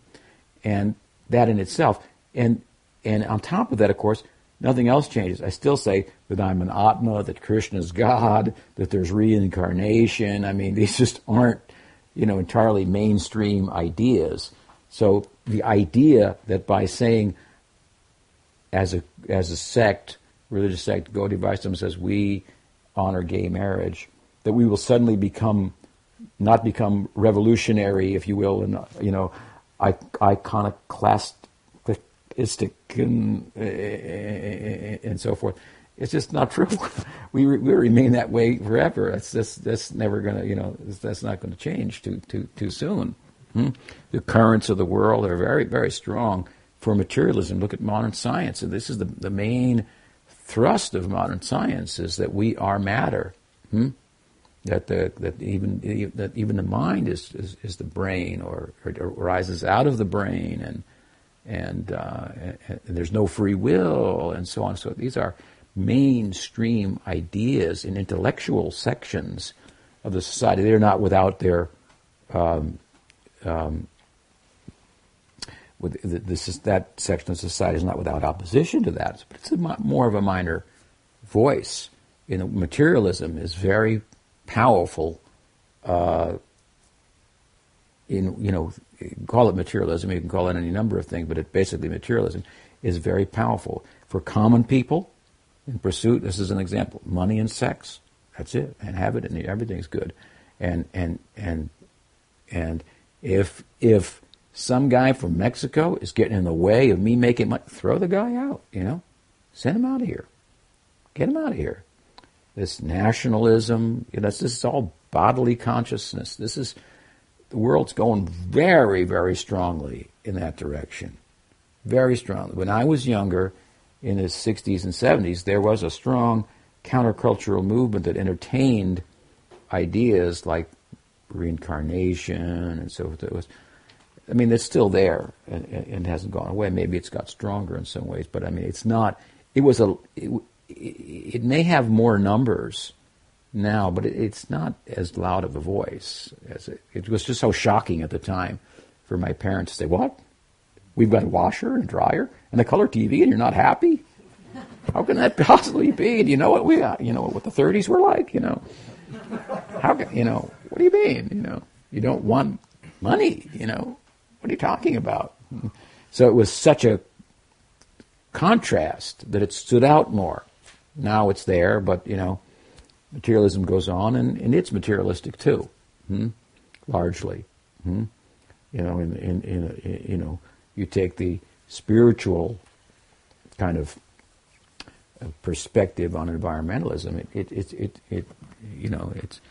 and that in itself and and on top of that, of course, nothing else changes. I still say that I'm an Atma, that Krishna is God, that there's reincarnation. I mean, these just aren't, you know, entirely mainstream ideas. So the idea that by saying, as a as a sect, religious sect, Gaudiya Vaishnava says we honor gay marriage, that we will suddenly become, not become revolutionary, if you will, and you know, iconoclast istic and, eh, and so forth. It's just not true. <laughs> we, re, we remain that way forever. That's that's, that's never to you know that's not going to change too too too soon. Hmm? The currents of the world are very very strong for materialism. Look at modern science, and this is the the main thrust of modern science is that we are matter. Hmm? That the that even that even the mind is is, is the brain or, or arises out of the brain and and, uh, and, there's no free will, and so on. So these are mainstream ideas in intellectual sections of the society. They're not without their um, um, with is, that section of society is not without opposition to that, but it's more of a minor voice. You know, materialism is very powerful. Uh, in you know call it materialism, you can call it any number of things, but it basically materialism is very powerful. For common people in pursuit, this is an example, money and sex. That's it. And have it and everything's good. And and and and if if some guy from Mexico is getting in the way of me making money, throw the guy out, you know? Send him out of here. Get him out of here. This nationalism, you know, this is all bodily consciousness. This is the world's going very, very strongly in that direction. Very strongly. When I was younger, in the 60s and 70s, there was a strong countercultural movement that entertained ideas like reincarnation and so forth. I mean, it's still there and, and, hasn't gone away. Maybe it's got stronger in some ways, but I mean, it's not. It was a. It, it may have more numbers now, but it's not as loud of a voice as it, it was just so shocking at the time for my parents to say, "What? We've got a washer and dryer and a color TV, and you're not happy? How can that possibly be? Do you know what we, you know, what the 30s were like? You know, how can, you know, what do you mean? You know, you don't want money. You know, what are you talking about? So it was such a contrast that it stood out more. Now it's there, but you know materialism goes on, and, and it's materialistic too, hmm? largely. Hmm? You know, in, in, in, in, you know, you take the spiritual kind of uh, perspective on environmentalism. It, it, it, it, it, you know, it's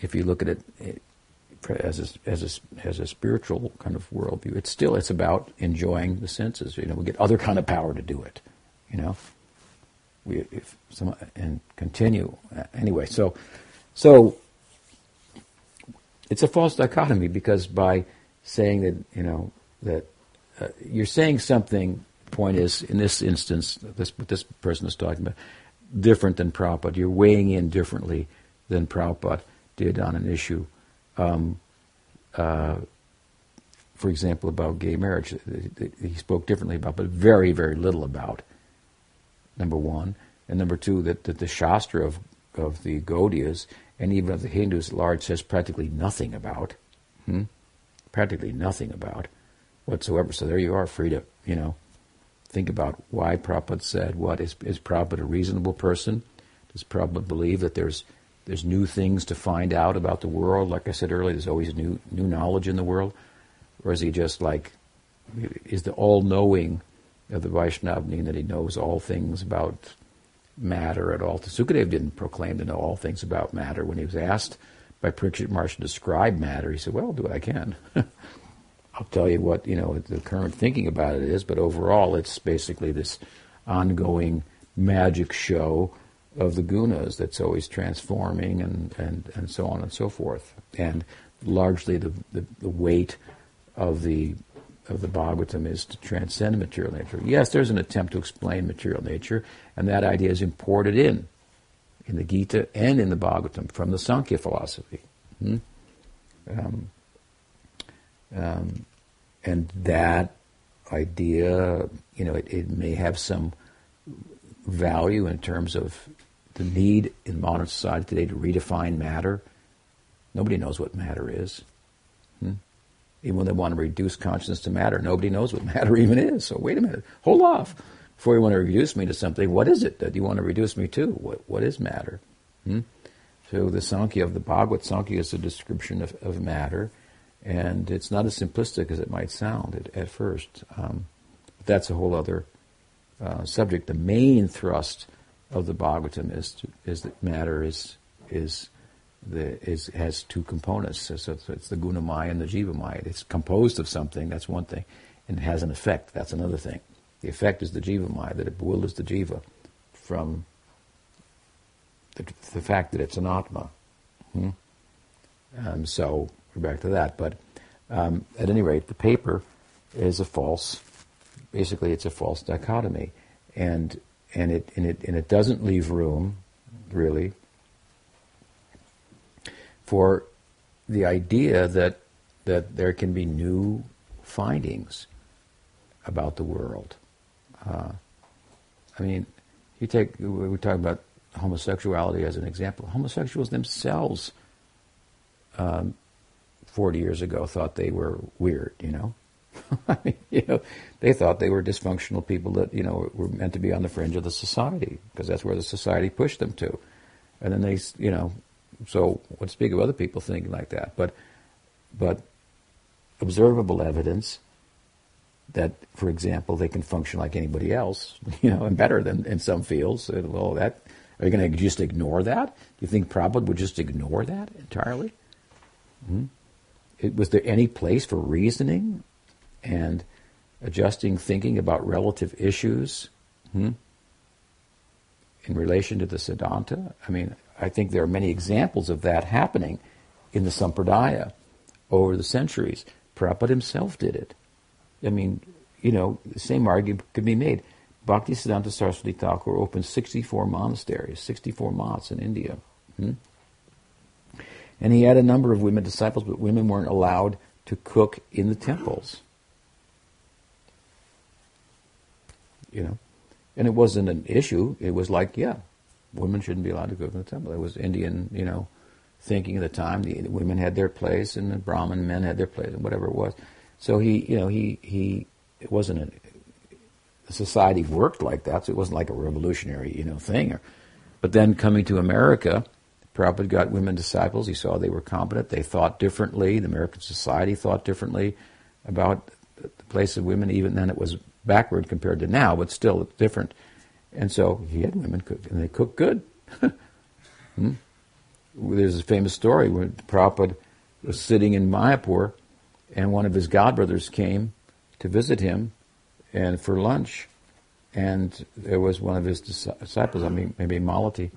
if you look at it, as a, as a, as a spiritual kind of worldview, it's still it's about enjoying the senses. You know, we get other kind of power to do it. You know, we if some and continue anyway. So so it's a false dichotomy because by saying that you know that uh, you're saying something point is, in this instance, this what this person is talking about, different than Prabhupada. You're weighing in differently than Prabhupada did on an issue. Um, uh, for example, about gay marriage, he spoke differently about, but very, very little about. Number one, and number two, that, that the Shastra of of the Gaudiyas and even of the Hindus at large says practically nothing about. Hmm? Practically nothing about whatsoever. So there you are, free to, you know, think about why Prabhupada said what. Is, is Prabhupada a reasonable person? Does Prabhupada believe that there's there's new things to find out about the world? Like I said earlier, there's always new new knowledge in the world. Or is he just like, is the all knowing of the Vaishnava mean that he knows all things about matter at all? Sukadev didn't proclaim to know all things about matter. When he was asked by Parikshit Maharaj to describe matter, he said, well, I'll do what I can. <laughs> I'll tell you what, you know, the current thinking about it is, but overall it's basically this ongoing magic show of the gunas that's always transforming and, and, and so on and so forth. And largely the, the, the weight of the of the Bhagavatam is to transcend material nature. Yes, there's an attempt to explain material nature, and that idea is imported in in the Gita and in the Bhagavatam from the Sankhya philosophy. Hmm? Um, um, and that idea, you know, it, it, may have some value in terms of the need in modern society today to redefine matter. Nobody knows what matter is. Hmm? Even when they want to reduce consciousness to matter, nobody knows what <laughs> matter even is. So wait a minute, hold off. Before you want to reduce me to something, what is it that you want to reduce me to? What, what is matter? Hmm? So the Sankhya of the Bhagavad Sankhya is a description of, of matter, and it's not as simplistic as it might sound at, at first. Um, that's a whole other uh, subject. The main thrust of the Bhagavatam is to, is that matter is is the is has two components. So, so it's the gunamaya and the jivamaya. It's composed of something. That's one thing, and it has an effect. That's another thing. The effect is the jivamaya that it bewilders the jiva from the, the fact that it's an atma. Hmm? Um, so we're back to that. But um, at any rate, the paper is a false. Basically, it's a false dichotomy, and and it and it and it doesn't leave room, really, for the idea that that there can be new findings about the world. Uh, I mean, you take we talk about homosexuality as an example. Homosexuals themselves, um, forty years ago, thought they were weird. You know, <laughs> You know, they thought they were dysfunctional people that you know were meant to be on the fringe of the society because that's where the society pushed them to. And then they, you know, so what speak of other people thinking like that? But, but observable evidence that, for example, they can function like anybody else, <laughs> you know, and better than in some fields. Well, that are you going to just ignore that? Do you think Prabhupada would just ignore that entirely? hmm It, was there any place for reasoning and adjusting thinking about relative issues hmm, in relation to the Siddhanta? I mean, I think there are many examples of that happening in the Sampradaya over the centuries. Prabhupada himself did it. I mean, you know, the same argument could be made. Bhakti Siddhanta Saraswati Thakur opened 64 monasteries, 64 mats in India. Hmm? And he had a number of women disciples, but women weren't allowed to cook in the temples. You know? And it wasn't an issue. It was like, yeah, women shouldn't be allowed to go in the temple. It was Indian, you know, thinking at the time. The, women had their place, and the Brahmin men had their place, and whatever it was. So he, you know, he he it wasn't a, society worked like that. So it wasn't like a revolutionary, you know, thing. But then coming to America, Prabhupada got women disciples. He saw they were competent. They thought differently. The American society thought differently about the place of women. Even then, it was backward compared to now, but still it's different. And so he had women cook, and they cooked good. <laughs> hmm? There's a famous story where Prabhupada was sitting in Mayapur, and one of his godbrothers came to visit him, and for lunch, and there was one of his disciples, I mean maybe Malati,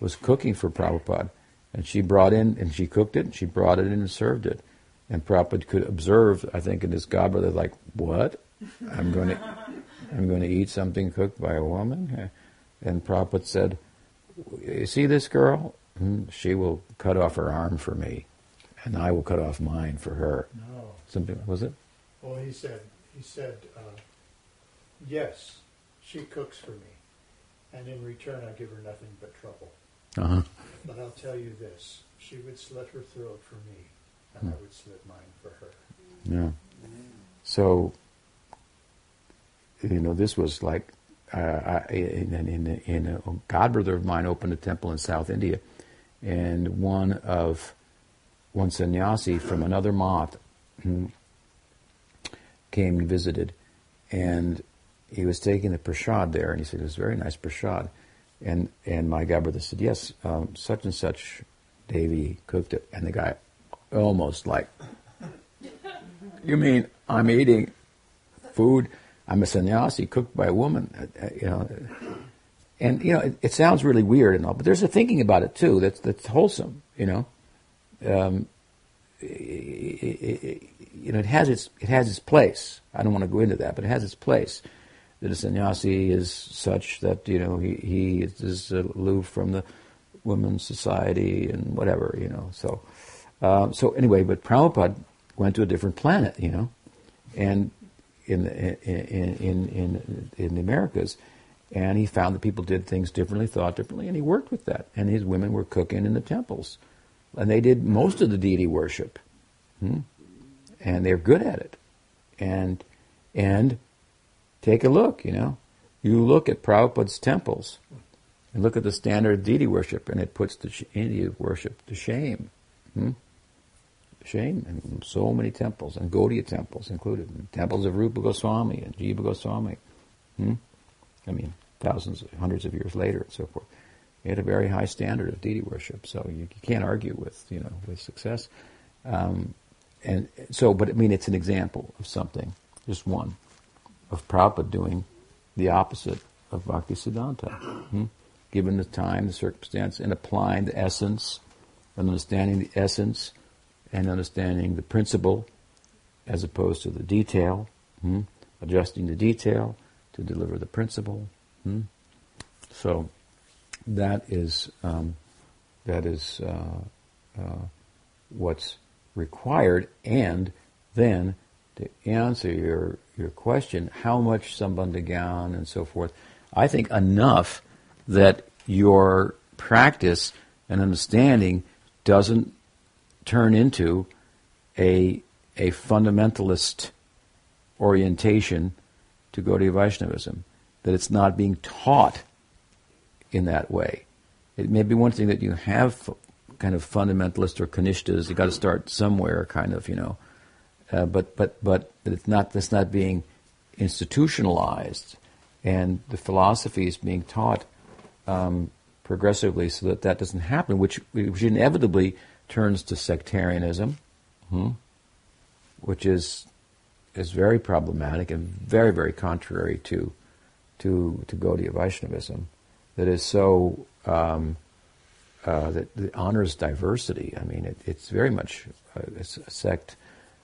was cooking for Prabhupada, and she brought in and she cooked it, and she brought it in and served it, and Prabhupada could observe, I think, in his godbrother, like, what? I'm going to I'm going to eat something cooked by a woman. And Prabhupada said, You see this girl? Hmm, She will cut off her arm for me, and I will cut off mine for her. No. Something, was it? Well, he said, he said, uh, yes, she cooks for me, and in return I give her nothing but trouble. Uh-huh. But I'll tell you this, she would slit her throat for me, and I would slit mine for her. Yeah. So, you know, this was like, uh, I, in, in, in, a god brother of mine opened a temple in South India, and one of one sannyasi from another moth hmm, came and visited, and he was taking the prasad there, and he said it was very nice prasad, and and my god brother said yes, um, such and such Devi cooked it, and the guy almost like you mean I'm eating food? I'm a sannyasi cooked by a woman, uh, uh, you know. And you know, it, it, sounds really weird and all, but there's a thinking about it too that's that's wholesome, you know. Um, it, it, you know, it has its it has its place. I don't want to go into that, but it has its place. That a sannyasi is such that you know he he is aloof from the women's society and whatever, you know. So, uh, so anyway, but Prabhupada went to a different planet, you know, and in the, in, in, in, in the Americas, and he found that people did things differently, thought differently, and he worked with that. And his women were cooking in the temples, and they did most of the deity worship, hmm? and they're good at it. And and take a look, you know, you look at Prabhupada's temples, and look at the standard deity worship, and it puts the India worship to shame. Hmm? Shame, and so many temples, and Gaudiya temples included, and temples of Rupa Goswami and Jiva Goswami. Hmm? I mean, thousands, hundreds of years later, and so forth. He had a very high standard of deity worship, so you, you can't argue with you know with success. Um, and so, but I mean, it's an example of something, just one, of Prabhupada doing the opposite of Bhakti Siddhanta, hmm? given the time, the circumstance, and applying the essence, and understanding the essence and understanding the principle as opposed to the detail, hmm? adjusting the detail to deliver the principle. Hmm? So that is um, that is uh, uh, what's required, and then to answer your your question, how much sambandha and so forth, I think enough that your practice and understanding doesn't turn into a, a fundamentalist orientation to Gaudiya Vaishnavism, that it's not being taught in that way. It may be one thing that you have kind of fundamentalist or kanishtas, you've got to start somewhere, kind of, you know. Uh, but, but, but it's not, that's not being institutionalized, and the philosophy is being taught um, progressively so that that doesn't happen, which, which inevitably turns to sectarianism, hmm, which is is very problematic and very very contrary to to to Gaudiya Vaishnavism, that is so um, uh, that, that, honors diversity. I mean, it, it's very much a, a, sect,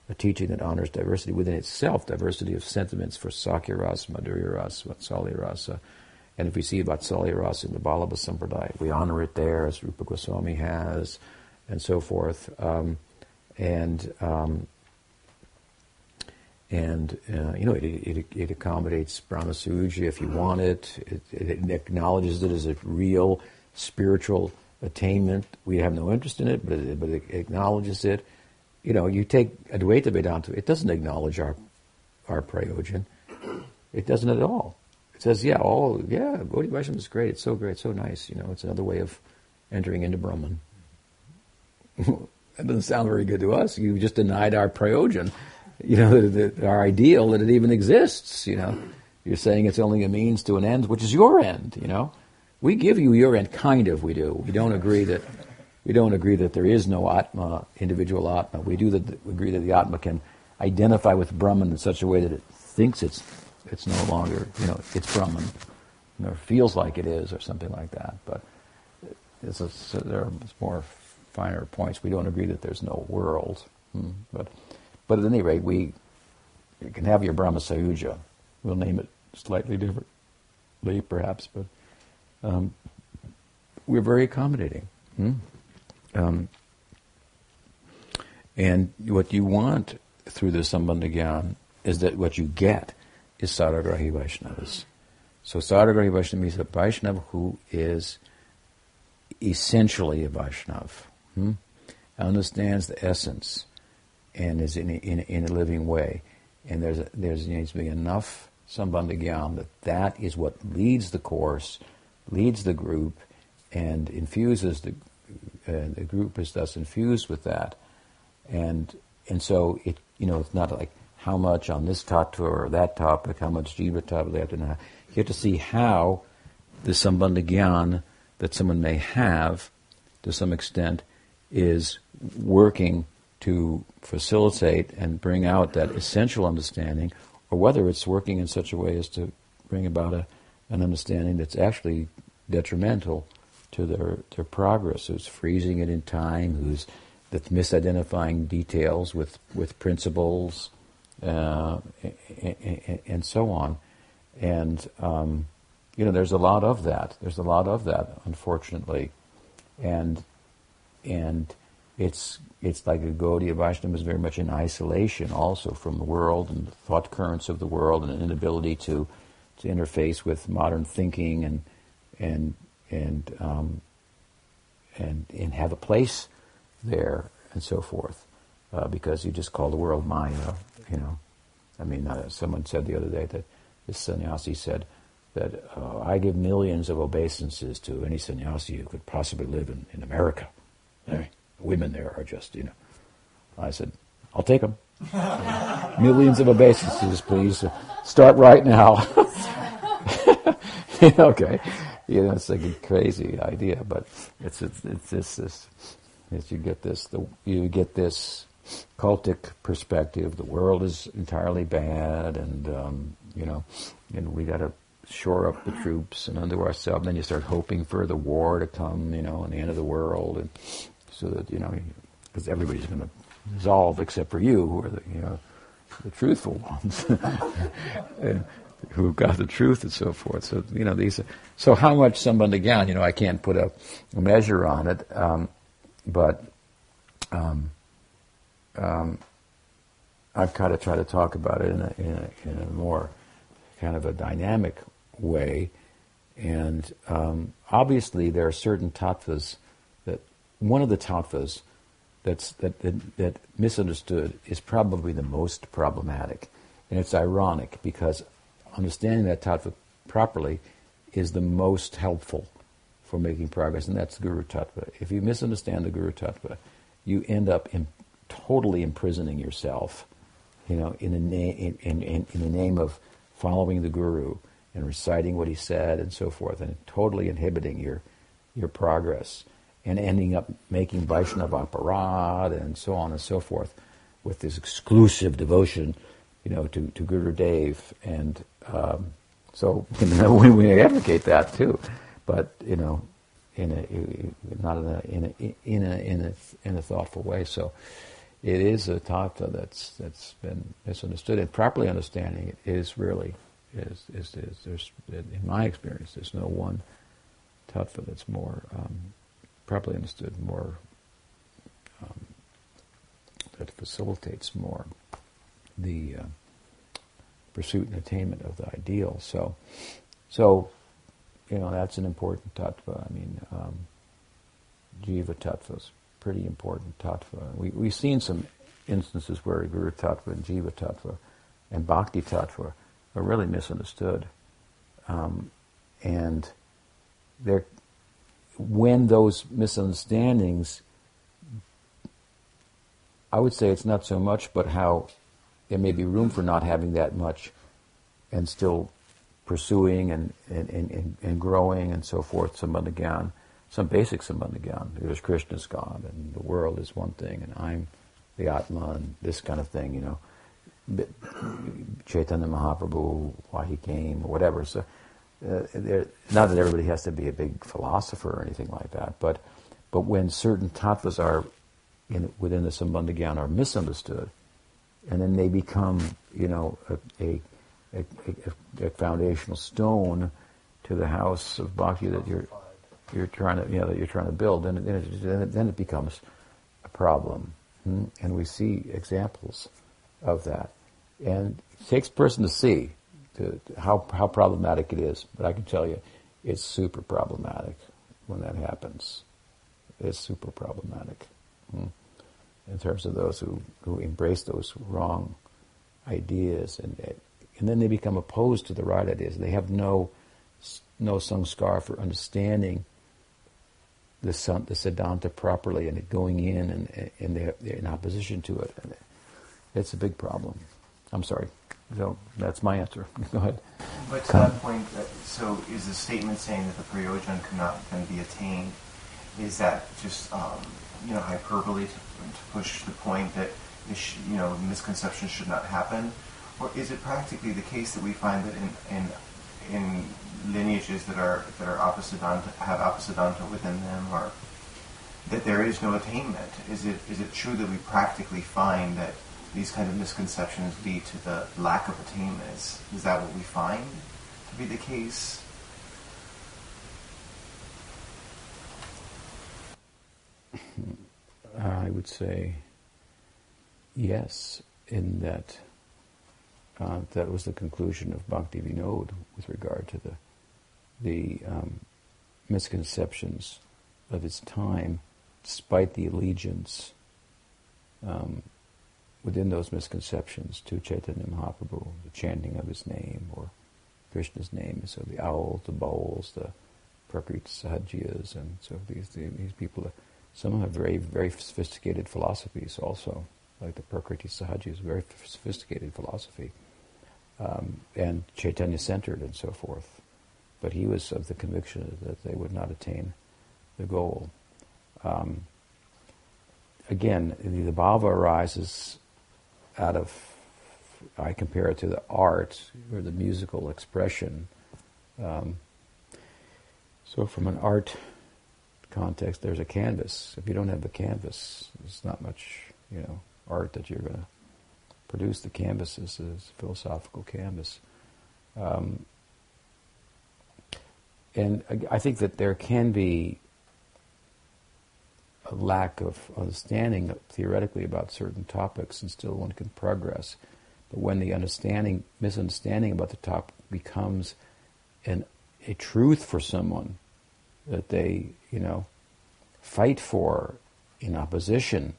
a teaching that honors diversity within itself, diversity of sentiments for Sakhya Rasa, Madhurya Rasa, Vatsalya Rasa. And if we see Vatsalya Rasa in the Vallabha Sampradaya, we honor it there as Rupa Goswami has and so forth. Um, and um, and uh, you know it, it, it accommodates Brahma Sayujya if you want it. it. It acknowledges it as a real spiritual attainment. We have no interest in it, but it, but it acknowledges it. You know, you take Advaita Vedanta, it doesn't acknowledge our our prayojan. It doesn't at all. It says, yeah, all yeah, Gaudiya Vaishnava is great. It's so great, It's so nice. You know, it's another way of entering into Brahman. That doesn't sound very good to us. You've just denied our prayojan, you know, the, the, our ideal that it even exists. You know, you're saying it's only a means to an end, which is your end. You know, we give you your end, kind of. We do. We don't agree that we don't agree that there is no atma, individual atma. We do that. We agree that the atma can identify with Brahman in such a way that it thinks it's it's no longer you know it's Brahman, or feels like it is, or something like that. But it's a, there more finer points. We don't agree that there's no world, hmm. but but at any rate, we you can have your Brahma Sayujya. We'll name it slightly differently, perhaps, but um, we're very accommodating. Hmm? Um, and what you want through the Sambandha is that what you get is Saragrahi Vaishnavas. So Saragrahi Vaishnava means a Vaishnava who is essentially a Vaishnav, hmm? understands the essence and is in in, in a living way. And there's a, there's needs to be enough Sambandha Gyan that that is what leads the course, leads the group, and infuses the uh, the group is thus infused with that, and and so it you know it's not like how much on this tattva or that topic, how much jiva tattva they have to know. You have to see how the sambandha that someone may have, to some extent, is working to facilitate and bring out that essential understanding, or whether it's working in such a way as to bring about a, an understanding that's actually detrimental to their, their progress, who's freezing it in time, who's that's misidentifying details with, with principles, uh, and, and, so on. And, um, you know, there's a lot of that. There's a lot of that, unfortunately. And, and it's, it's like a Gaudiya Vaishnava is very much in isolation also from the world and the thought currents of the world and an inability to, to interface with modern thinking and, and and um, and and have a place there and so forth, uh, because you just call the world Maya. You know, I mean, uh, someone said the other day that this sannyasi said that uh, I give millions of obeisances to any sannyasi who could possibly live in, in America. Women there are just, you know. I said, I'll take them. <laughs> millions of obeisances, please. Start right now. <laughs> okay you know, it's like a crazy idea, but it's it's it's this this is you get this the you get this cultic perspective. The world is entirely bad, and um, you know, and we got to shore up the troops and undo ourselves. Then you start hoping for the war to come, you know, and the end of the world, and so that you know, because everybody's going to dissolve except for you, who are the you know the truthful ones. <laughs> and, who got the truth and so forth. So you know these. So how much Sambandha Gyan? You know, I can't put a, measure on it, um, but um, um, I've kind of tried to talk about it in a, in a, in a more kind of a dynamic way. And um, obviously, there are certain tattvas one of the tattvas that's that, that, that misunderstood is probably the most problematic. And it's ironic because understanding that tattva properly is the most helpful for making progress, and that's Guru Tattva. If you misunderstand the Guru Tattva, you end up in, totally imprisoning yourself, you know, in the, na- in, in, in, the name of following the Guru and reciting what he said and so forth, and totally inhibiting your, your progress, and ending up making Vaishnava aparad and so on and so forth with this exclusive devotion, you know, to, to Guru Dev and um, so <laughs> you know, we, we advocate that too, but you know, in a not in a in a in a in a, in a thoughtful way. So it is a tattva that's that's been misunderstood, and properly understanding it is really is is, is there's in my experience there's no one tattva that's more um, properly understood, more um, that facilitates more the uh, pursuit and attainment of the ideal. So, so you know that's an important tattva. I mean, um, jiva tattva is pretty important tattva. We we've seen some instances where guru tattva and jiva tattva and bhakti tattva are really misunderstood, um, and there when those misunderstandings I would say it's not so much, but how there may be room for not having that much and still pursuing and, and, and, and growing and so forth, sambandha gyan, some basic sambandha gyan. There's Krishna's God and the world is one thing and I'm the Atma and this kind of thing, you know. Chaitanya Mahaprabhu, why he came, or whatever. So, uh, not that everybody has to be a big philosopher or anything like that, but but when certain tattvas are in, within the Sambandha Gyan are misunderstood, and then they become, you know, a, a, a, a, foundational stone to the house of bhakti that you're you're trying to you know that you're trying to build, then then it, then it, then it becomes a problem. Hmm? And we see examples of that, and it takes person to see to, how how problematic it is. But I can tell you, it's super problematic when that happens. It's super problematic hmm? in terms of those who who embrace those wrong ideas and and then they become opposed to the right ideas. They have no no sanskar for understanding the sun, the Siddhanta properly and going in and, and they're, they're in opposition to it. It's a big problem. I'm sorry. So that's my answer. <laughs> Go ahead. But to that point, uh, so is the statement saying that the prayojan cannot then be attained, is that just um, you know hyperbole to, to, push the point that sh- you know misconceptions should not happen, or is it practically the case that we find that in in in lineages that are that are apasiddhanta, have apasiddhanta within them, or that there is no attainment? Is it is it true that we practically find that these kind of misconceptions lead to the lack of attainment? Is, is that what we find to be the case? I would say yes, in that uh, that was the conclusion of Bhakti Vinod with regard to the the um, misconceptions of his time, despite the allegiance um, within those misconceptions to Chaitanya Mahaprabhu, the chanting of his name or Krishna's name, so the auls, the bauls, the Prakriti Sahajiyas, and so these these people, some have very very sophisticated philosophies also, like the Prakriti Sahajiyas, very sophisticated philosophy um, and Chaitanya centered and so forth. But he was of the conviction that they would not attain the goal. Um, again, the, the bhava arises out of, I compare it to the art or the musical expression. Um, so, from an art context, there's a canvas. If you don't have a canvas, there's not much, you know, art that you're going to produce the canvas is a philosophical canvas. Um, and I think that there can be a lack of understanding theoretically about certain topics, and still one can progress. But when the understanding, misunderstanding about the topic becomes an, a truth for someone that they, you know, fight for in opposition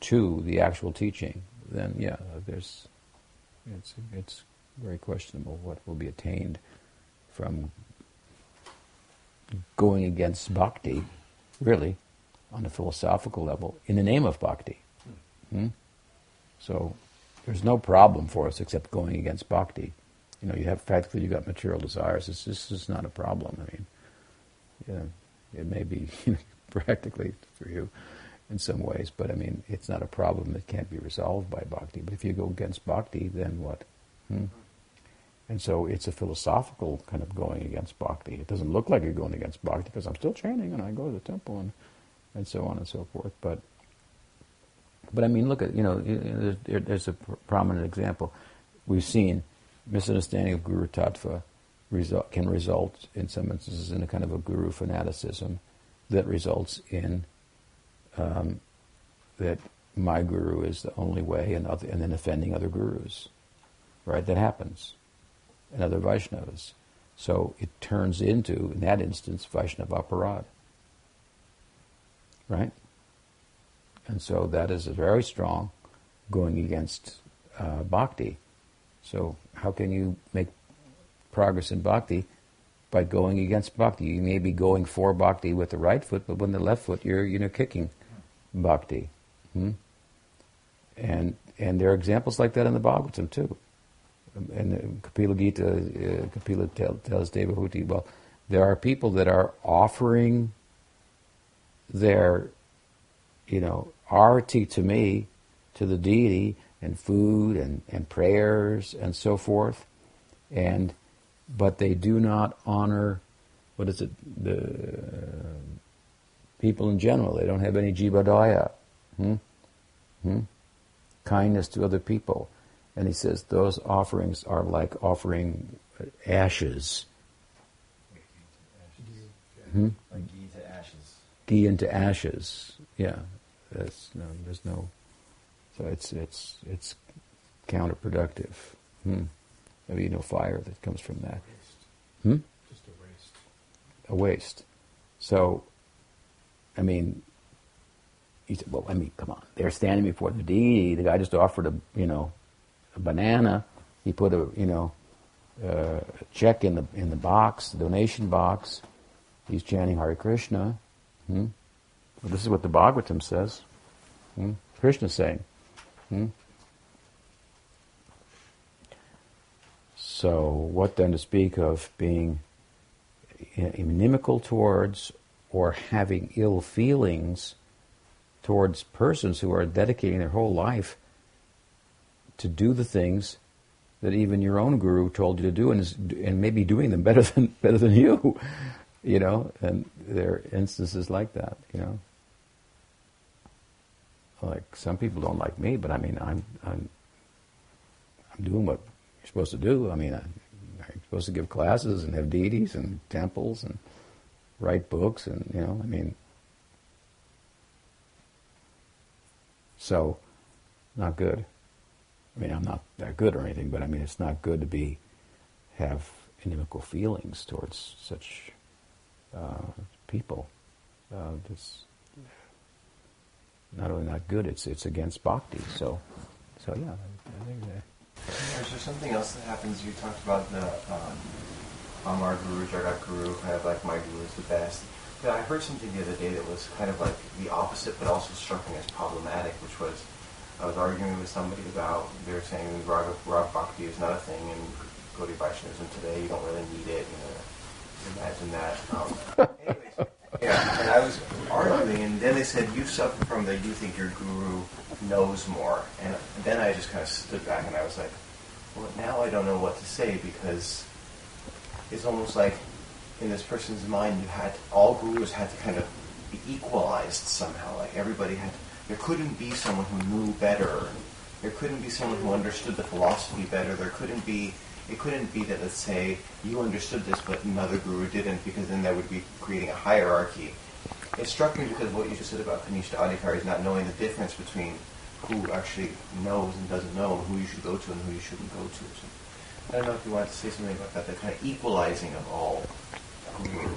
to the actual teaching, then yeah, there's it's it's very questionable what will be attained from going against bhakti, really, on a philosophical level, in the name of bhakti. Hmm? So there's no problem for us except going against bhakti. You know, you have practically you got material desires. Just it's not a problem. I mean, yeah, it may be you <laughs> know, practically for you in some ways, but I mean, it's not a problem that can't be resolved by bhakti. But if you go against bhakti, then what? Hmm? And so it's a philosophical kind of going against bhakti. It doesn't look like you're going against bhakti because I'm still chanting and I go to the temple and, and so on and so forth. But but I mean, look at you know, there's, there's a prominent example. We've seen misunderstanding of guru tattva result, can result in some instances in a kind of a guru fanaticism that results in um, that my guru is the only way, and, other, and then offending other gurus, right? That happens, and other Vaishnavas. So it turns into, in that instance, Vaishnava aparad, right? And so that is a very strong, going against uh, bhakti. So how can you make progress in bhakti by going against bhakti? You may be going for bhakti with the right foot, but with the left foot, you're you know kicking bhakti. Hmm? And and there are examples like that in the Bhagavatam too. And Kapila Gita, uh, Kapila tell, tells Devahuti, well, there are people that are offering their, you know, arati to me, to the deity, and food and, and prayers and so forth, and but they do not honor, what is it, the people in general. They don't have any jivadaya, hmm? Hmm? kindness to other people. And he says those offerings are like offering ashes. Hmm? Ghee into ashes. Yeah, that's no. There's no. So it's it's it's counterproductive. Hmm. Maybe no fire that comes from that. Hmm? Just a waste. a waste. So, I mean, he said, well, I mean, come on. They're standing before the deity. The guy just offered a, you know, a banana. He put a, you know, uh, a check in the in the box, the donation box. He's chanting Hare Krishna. Hmm? Well, this is what the Bhagavatam says. Hmm? Krishna's saying. Hmm? So, what then to speak of being inimical towards or having ill feelings towards persons who are dedicating their whole life to do the things that even your own guru told you to do and, is, and maybe doing them better <laughs> than better than you you know and there are instances like that you know. Like some people don't like me but i mean i'm i'm i'm doing what you're supposed to do. I mean I, i'm supposed to give classes and have deities and temples and write books and you know i mean. So not good. I mean i'm not that good or anything but i mean it's not good to be have inimical feelings towards such uh, people uh, it's not only not good it's it's against bhakti so so yeah i think there something else that happens? You talked about the um, Amar Guru, Jagat Guru, kind of like my guru is the best. Yeah, I heard something the other day that was kind of like the opposite, but also struck me as problematic, which was I was arguing with somebody about they were saying Raga, Rag Bhakti is not a thing in Gaudiya Vaishnavism today. You don't really need it. You know, imagine that. Um, <laughs> anyways, yeah, and I was arguing, and then they said, you suffer from that you think your guru knows more. And then I just kind of stood back and I was like, well, now I don't know what to say because it's almost like in this person's mind, you had, all gurus had to kind of be equalized somehow. Like everybody had, there couldn't be someone who knew better. There couldn't be someone who understood the philosophy better. There couldn't be it couldn't be that, let's say, you understood this, but another guru didn't, because then that would be creating a hierarchy. It struck me because what you just said about Kanishta Adhikari is not knowing the difference between who actually knows and doesn't know, and who you should go to and who you shouldn't go to. So, I don't know if you wanted to say something about that, the kind of equalizing of all guru.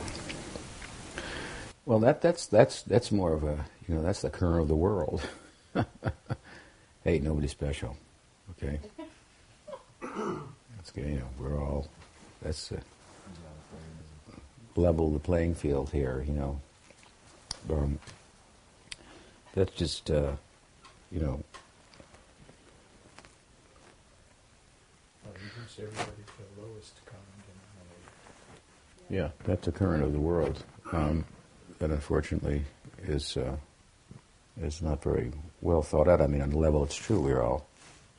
Well, that that's that's that's more of a you know that's the current of the world. <laughs> hey, nobody special, okay? <laughs> You know, we're all that's uh, level the playing field here. You know, um, that's just uh, you know everybody to the lowest common denominator. Yeah, that's the current of the world. Um, that unfortunately is uh, is not very well thought out. I mean, on the level it's true, we're all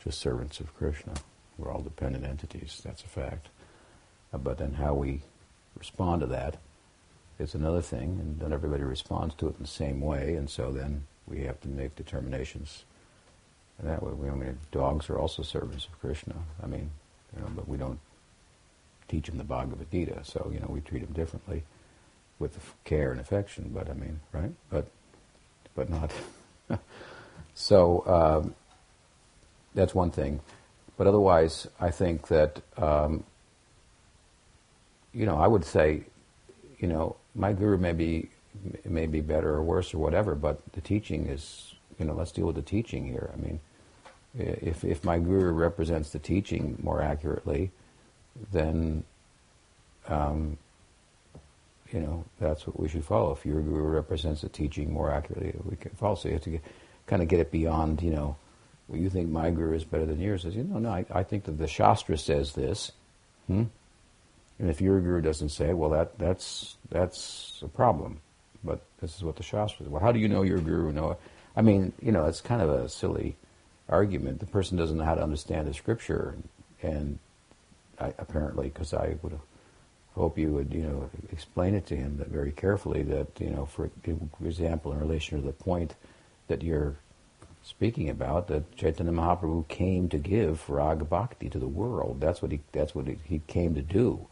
just servants of Krishna. We're all dependent entities. That's a fact. Uh, but then how we respond to that is another thing, and not everybody responds to it in the same way, and so then we have to make determinations. And that way, we, I mean, dogs are also servants of Krishna. I mean, you know, but we don't teach them the Bhagavad Gita, so you know we treat them differently with care and affection. But I mean, right? But but not. <laughs> so um, that's one thing. But otherwise, I think that um, you know I would say, you know, my guru may be may be better or worse or whatever, but the teaching is you know let's deal with the teaching here. I mean, if if my guru represents the teaching more accurately, then um, you know that's what we should follow. If your guru represents the teaching more accurately, we can follow. So you have to get, kind of get it beyond, you know, well, you think my guru is better than yours. Says, you know, no, I, I think that the Shastra says this. Hmm? And if your guru doesn't say well, that that's that's a problem. But this is what the Shastra says. Well, how do you know your guru? Know? I mean, you know, it's kind of a silly argument. The person doesn't know how to understand the scripture, and I, apparently, because I would hope you would, you know, explain it to him that very carefully. That you know, for example, in relation to the point that you're speaking about that Chaitanya Mahaprabhu came to give Raga Bhakti to the world. That's what he that's what he came to do.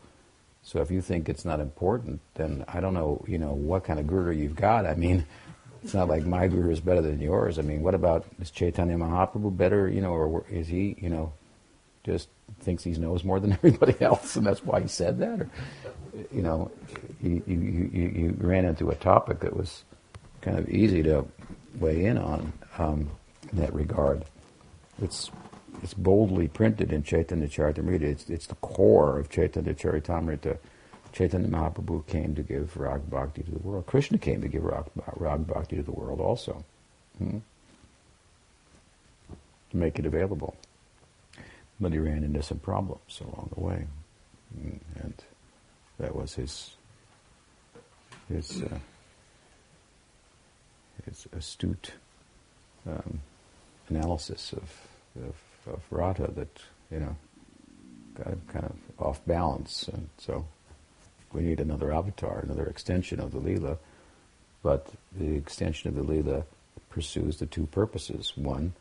So if you think it's not important, then I don't know, you know, what kind of guru you've got. I mean, it's not like my guru is better than yours. I mean, what about is Chaitanya Mahaprabhu better, you know, or is he, you know, just thinks he knows more than <laughs> everybody else, and that's why he said that? Or, you know, you, you, you, you ran into a topic that was kind of easy to weigh in on um, in that regard. It's it's boldly printed in Chaitanya Charitamrita. It's, it's the core of Chaitanya Charitamrita. Chaitanya Mahaprabhu came to give Rag Bhakti to the world. Krishna came to give Rag, Bhakti to the world also. Hmm? To make it available. But he ran into some problems along the way. Hmm, and that was his his uh, his astute um, analysis of, of of that you know got kind of off balance, and so we need another avatar, another extension of the lila. But the extension of the lila pursues the two purposes: one,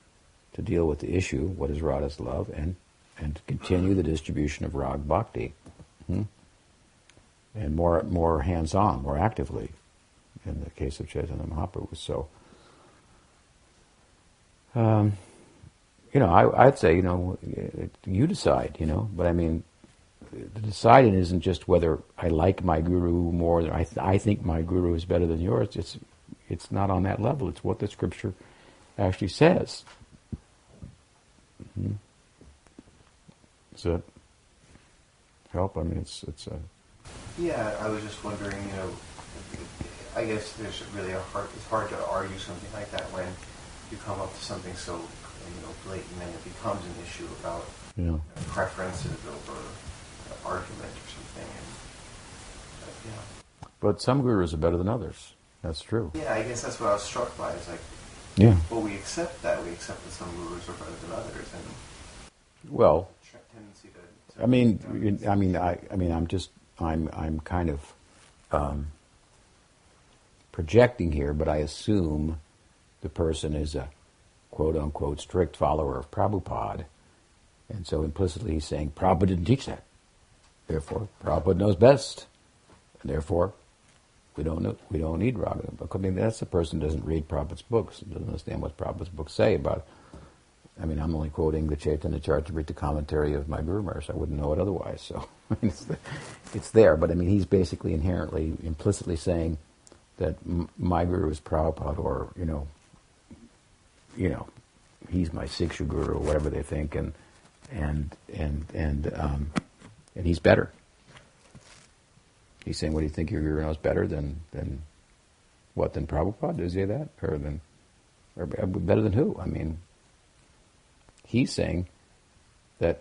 to deal with the issue, what is Radha's love, and and to continue the distribution of rag bhakti, hmm? and more more hands-on, more actively, in the case of Chaitanya Mahaprabhu. Was so. Um, you know, I, would say, you know, you decide, you know, but I mean, the deciding isn't just whether I like my guru more, than I, th- I think my guru is better than yours. It's, it's not on that level. It's what the scripture actually says. Mm-hmm. Does that help? I mean, it's, it's a. Yeah, I was just wondering, you know, I guess there's really a hard, it's hard to argue something like that when you come up to something so you know, blatant, and it becomes an issue about yeah. preferences over argument or something. And, uh, yeah. But some gurus are better than others. That's true. Yeah, I guess that's what I was struck by. It's like, yeah. Well, we accept that. We accept that some gurus are better than others, and well, tendency to. to I mean, I mean, I, I mean, I'm just, I'm, I'm kind of um, projecting here, but I assume the person is a quote unquote strict follower of Prabhupada. And so implicitly he's saying Prabhupada didn't teach that. Therefore, Prabhupada knows best. And therefore, we don't know, we don't need Raghunath. I mean, that's the person who doesn't read Prabhupada's books, doesn't understand what Prabhupada's books say about. I mean, I'm only quoting the Chaitanya Charitamrita commentary of my Guru Maharaj. I wouldn't know it otherwise. So <laughs> I mean, it's, the, it's, there, but I mean, he's basically inherently, implicitly saying that my Guru is Prabhupada, or you know, you know, he's my Siksha guru or whatever they think, and and and and um, and he's better. He's saying, "What do you think your guru knows better than than what than Prabhupada?" Does he say that, or than or better than who? I mean, he's saying that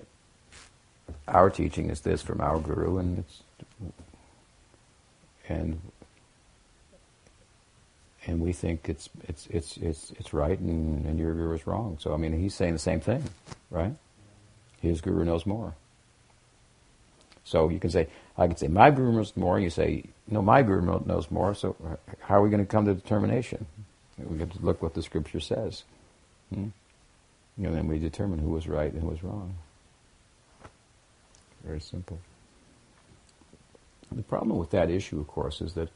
our teaching is this from our guru, and it's and and we think it's it's it's it's it's right, and, and your guru is wrong. So I mean, he's saying the same thing, right? His guru knows more. So you can say, I can say my guru knows more. You say, no, my guru knows more. So how are we going to come to determination? We have to look what the scripture says, hmm? and then we determine who was right and who was wrong. Very simple. The problem with that issue, of course, is that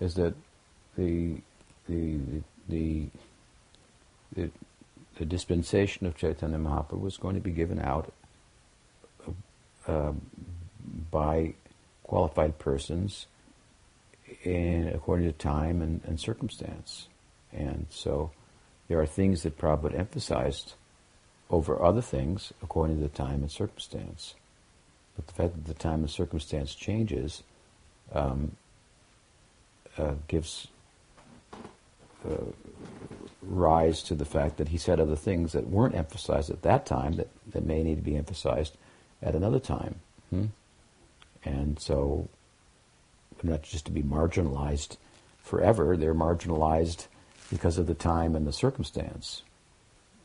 is that the the the the, the dispensation of Chaitanya Mahaprabhu was going to be given out uh, by qualified persons in, according to time and, and, circumstance. And so there are things that Prabhupada emphasized over other things according to the time and circumstance. But the fact that the time and circumstance changes um, uh, gives uh, rise to the fact that he said other things that weren't emphasized at that time that, that may need to be emphasized at another time. Hmm? And so, not just to be marginalized forever, they're marginalized because of the time and the circumstance,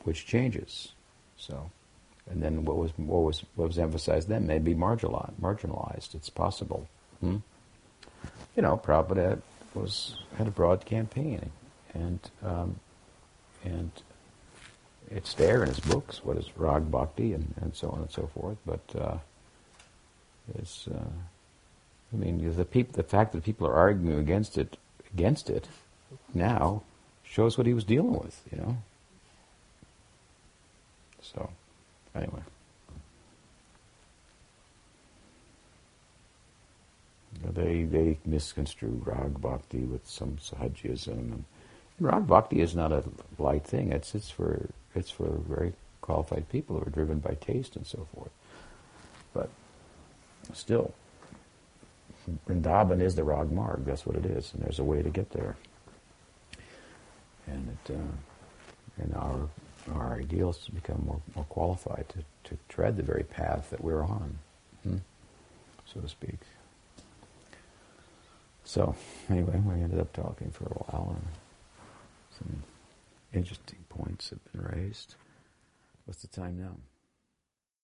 which changes. So, and then what was what was what was emphasized then may be marginalized. Marginalized. It's possible. Hmm? You know, Prabhupada was had a broad campaign and um, and it's there in his books. What is Rag Bhakti and, and so on and so forth. But uh, it's, uh, I mean, the peop- the fact that people are arguing against it, against it, now, shows what he was dealing with. You know. So, anyway. They they misconstrue Rag Bhakti with some Sahajism and Rag Bhakti is not a light thing. It's it's for it's for very qualified people who are driven by taste and so forth. But still, Vrindavan is the Rag Marg. That's what it is, and there's a way to get there. And it uh, and our our ideal is to become more more qualified to to tread the very path that we're on, hmm? so to speak. So anyway, we ended up talking for a while. And, some interesting points have been raised. What's the time now?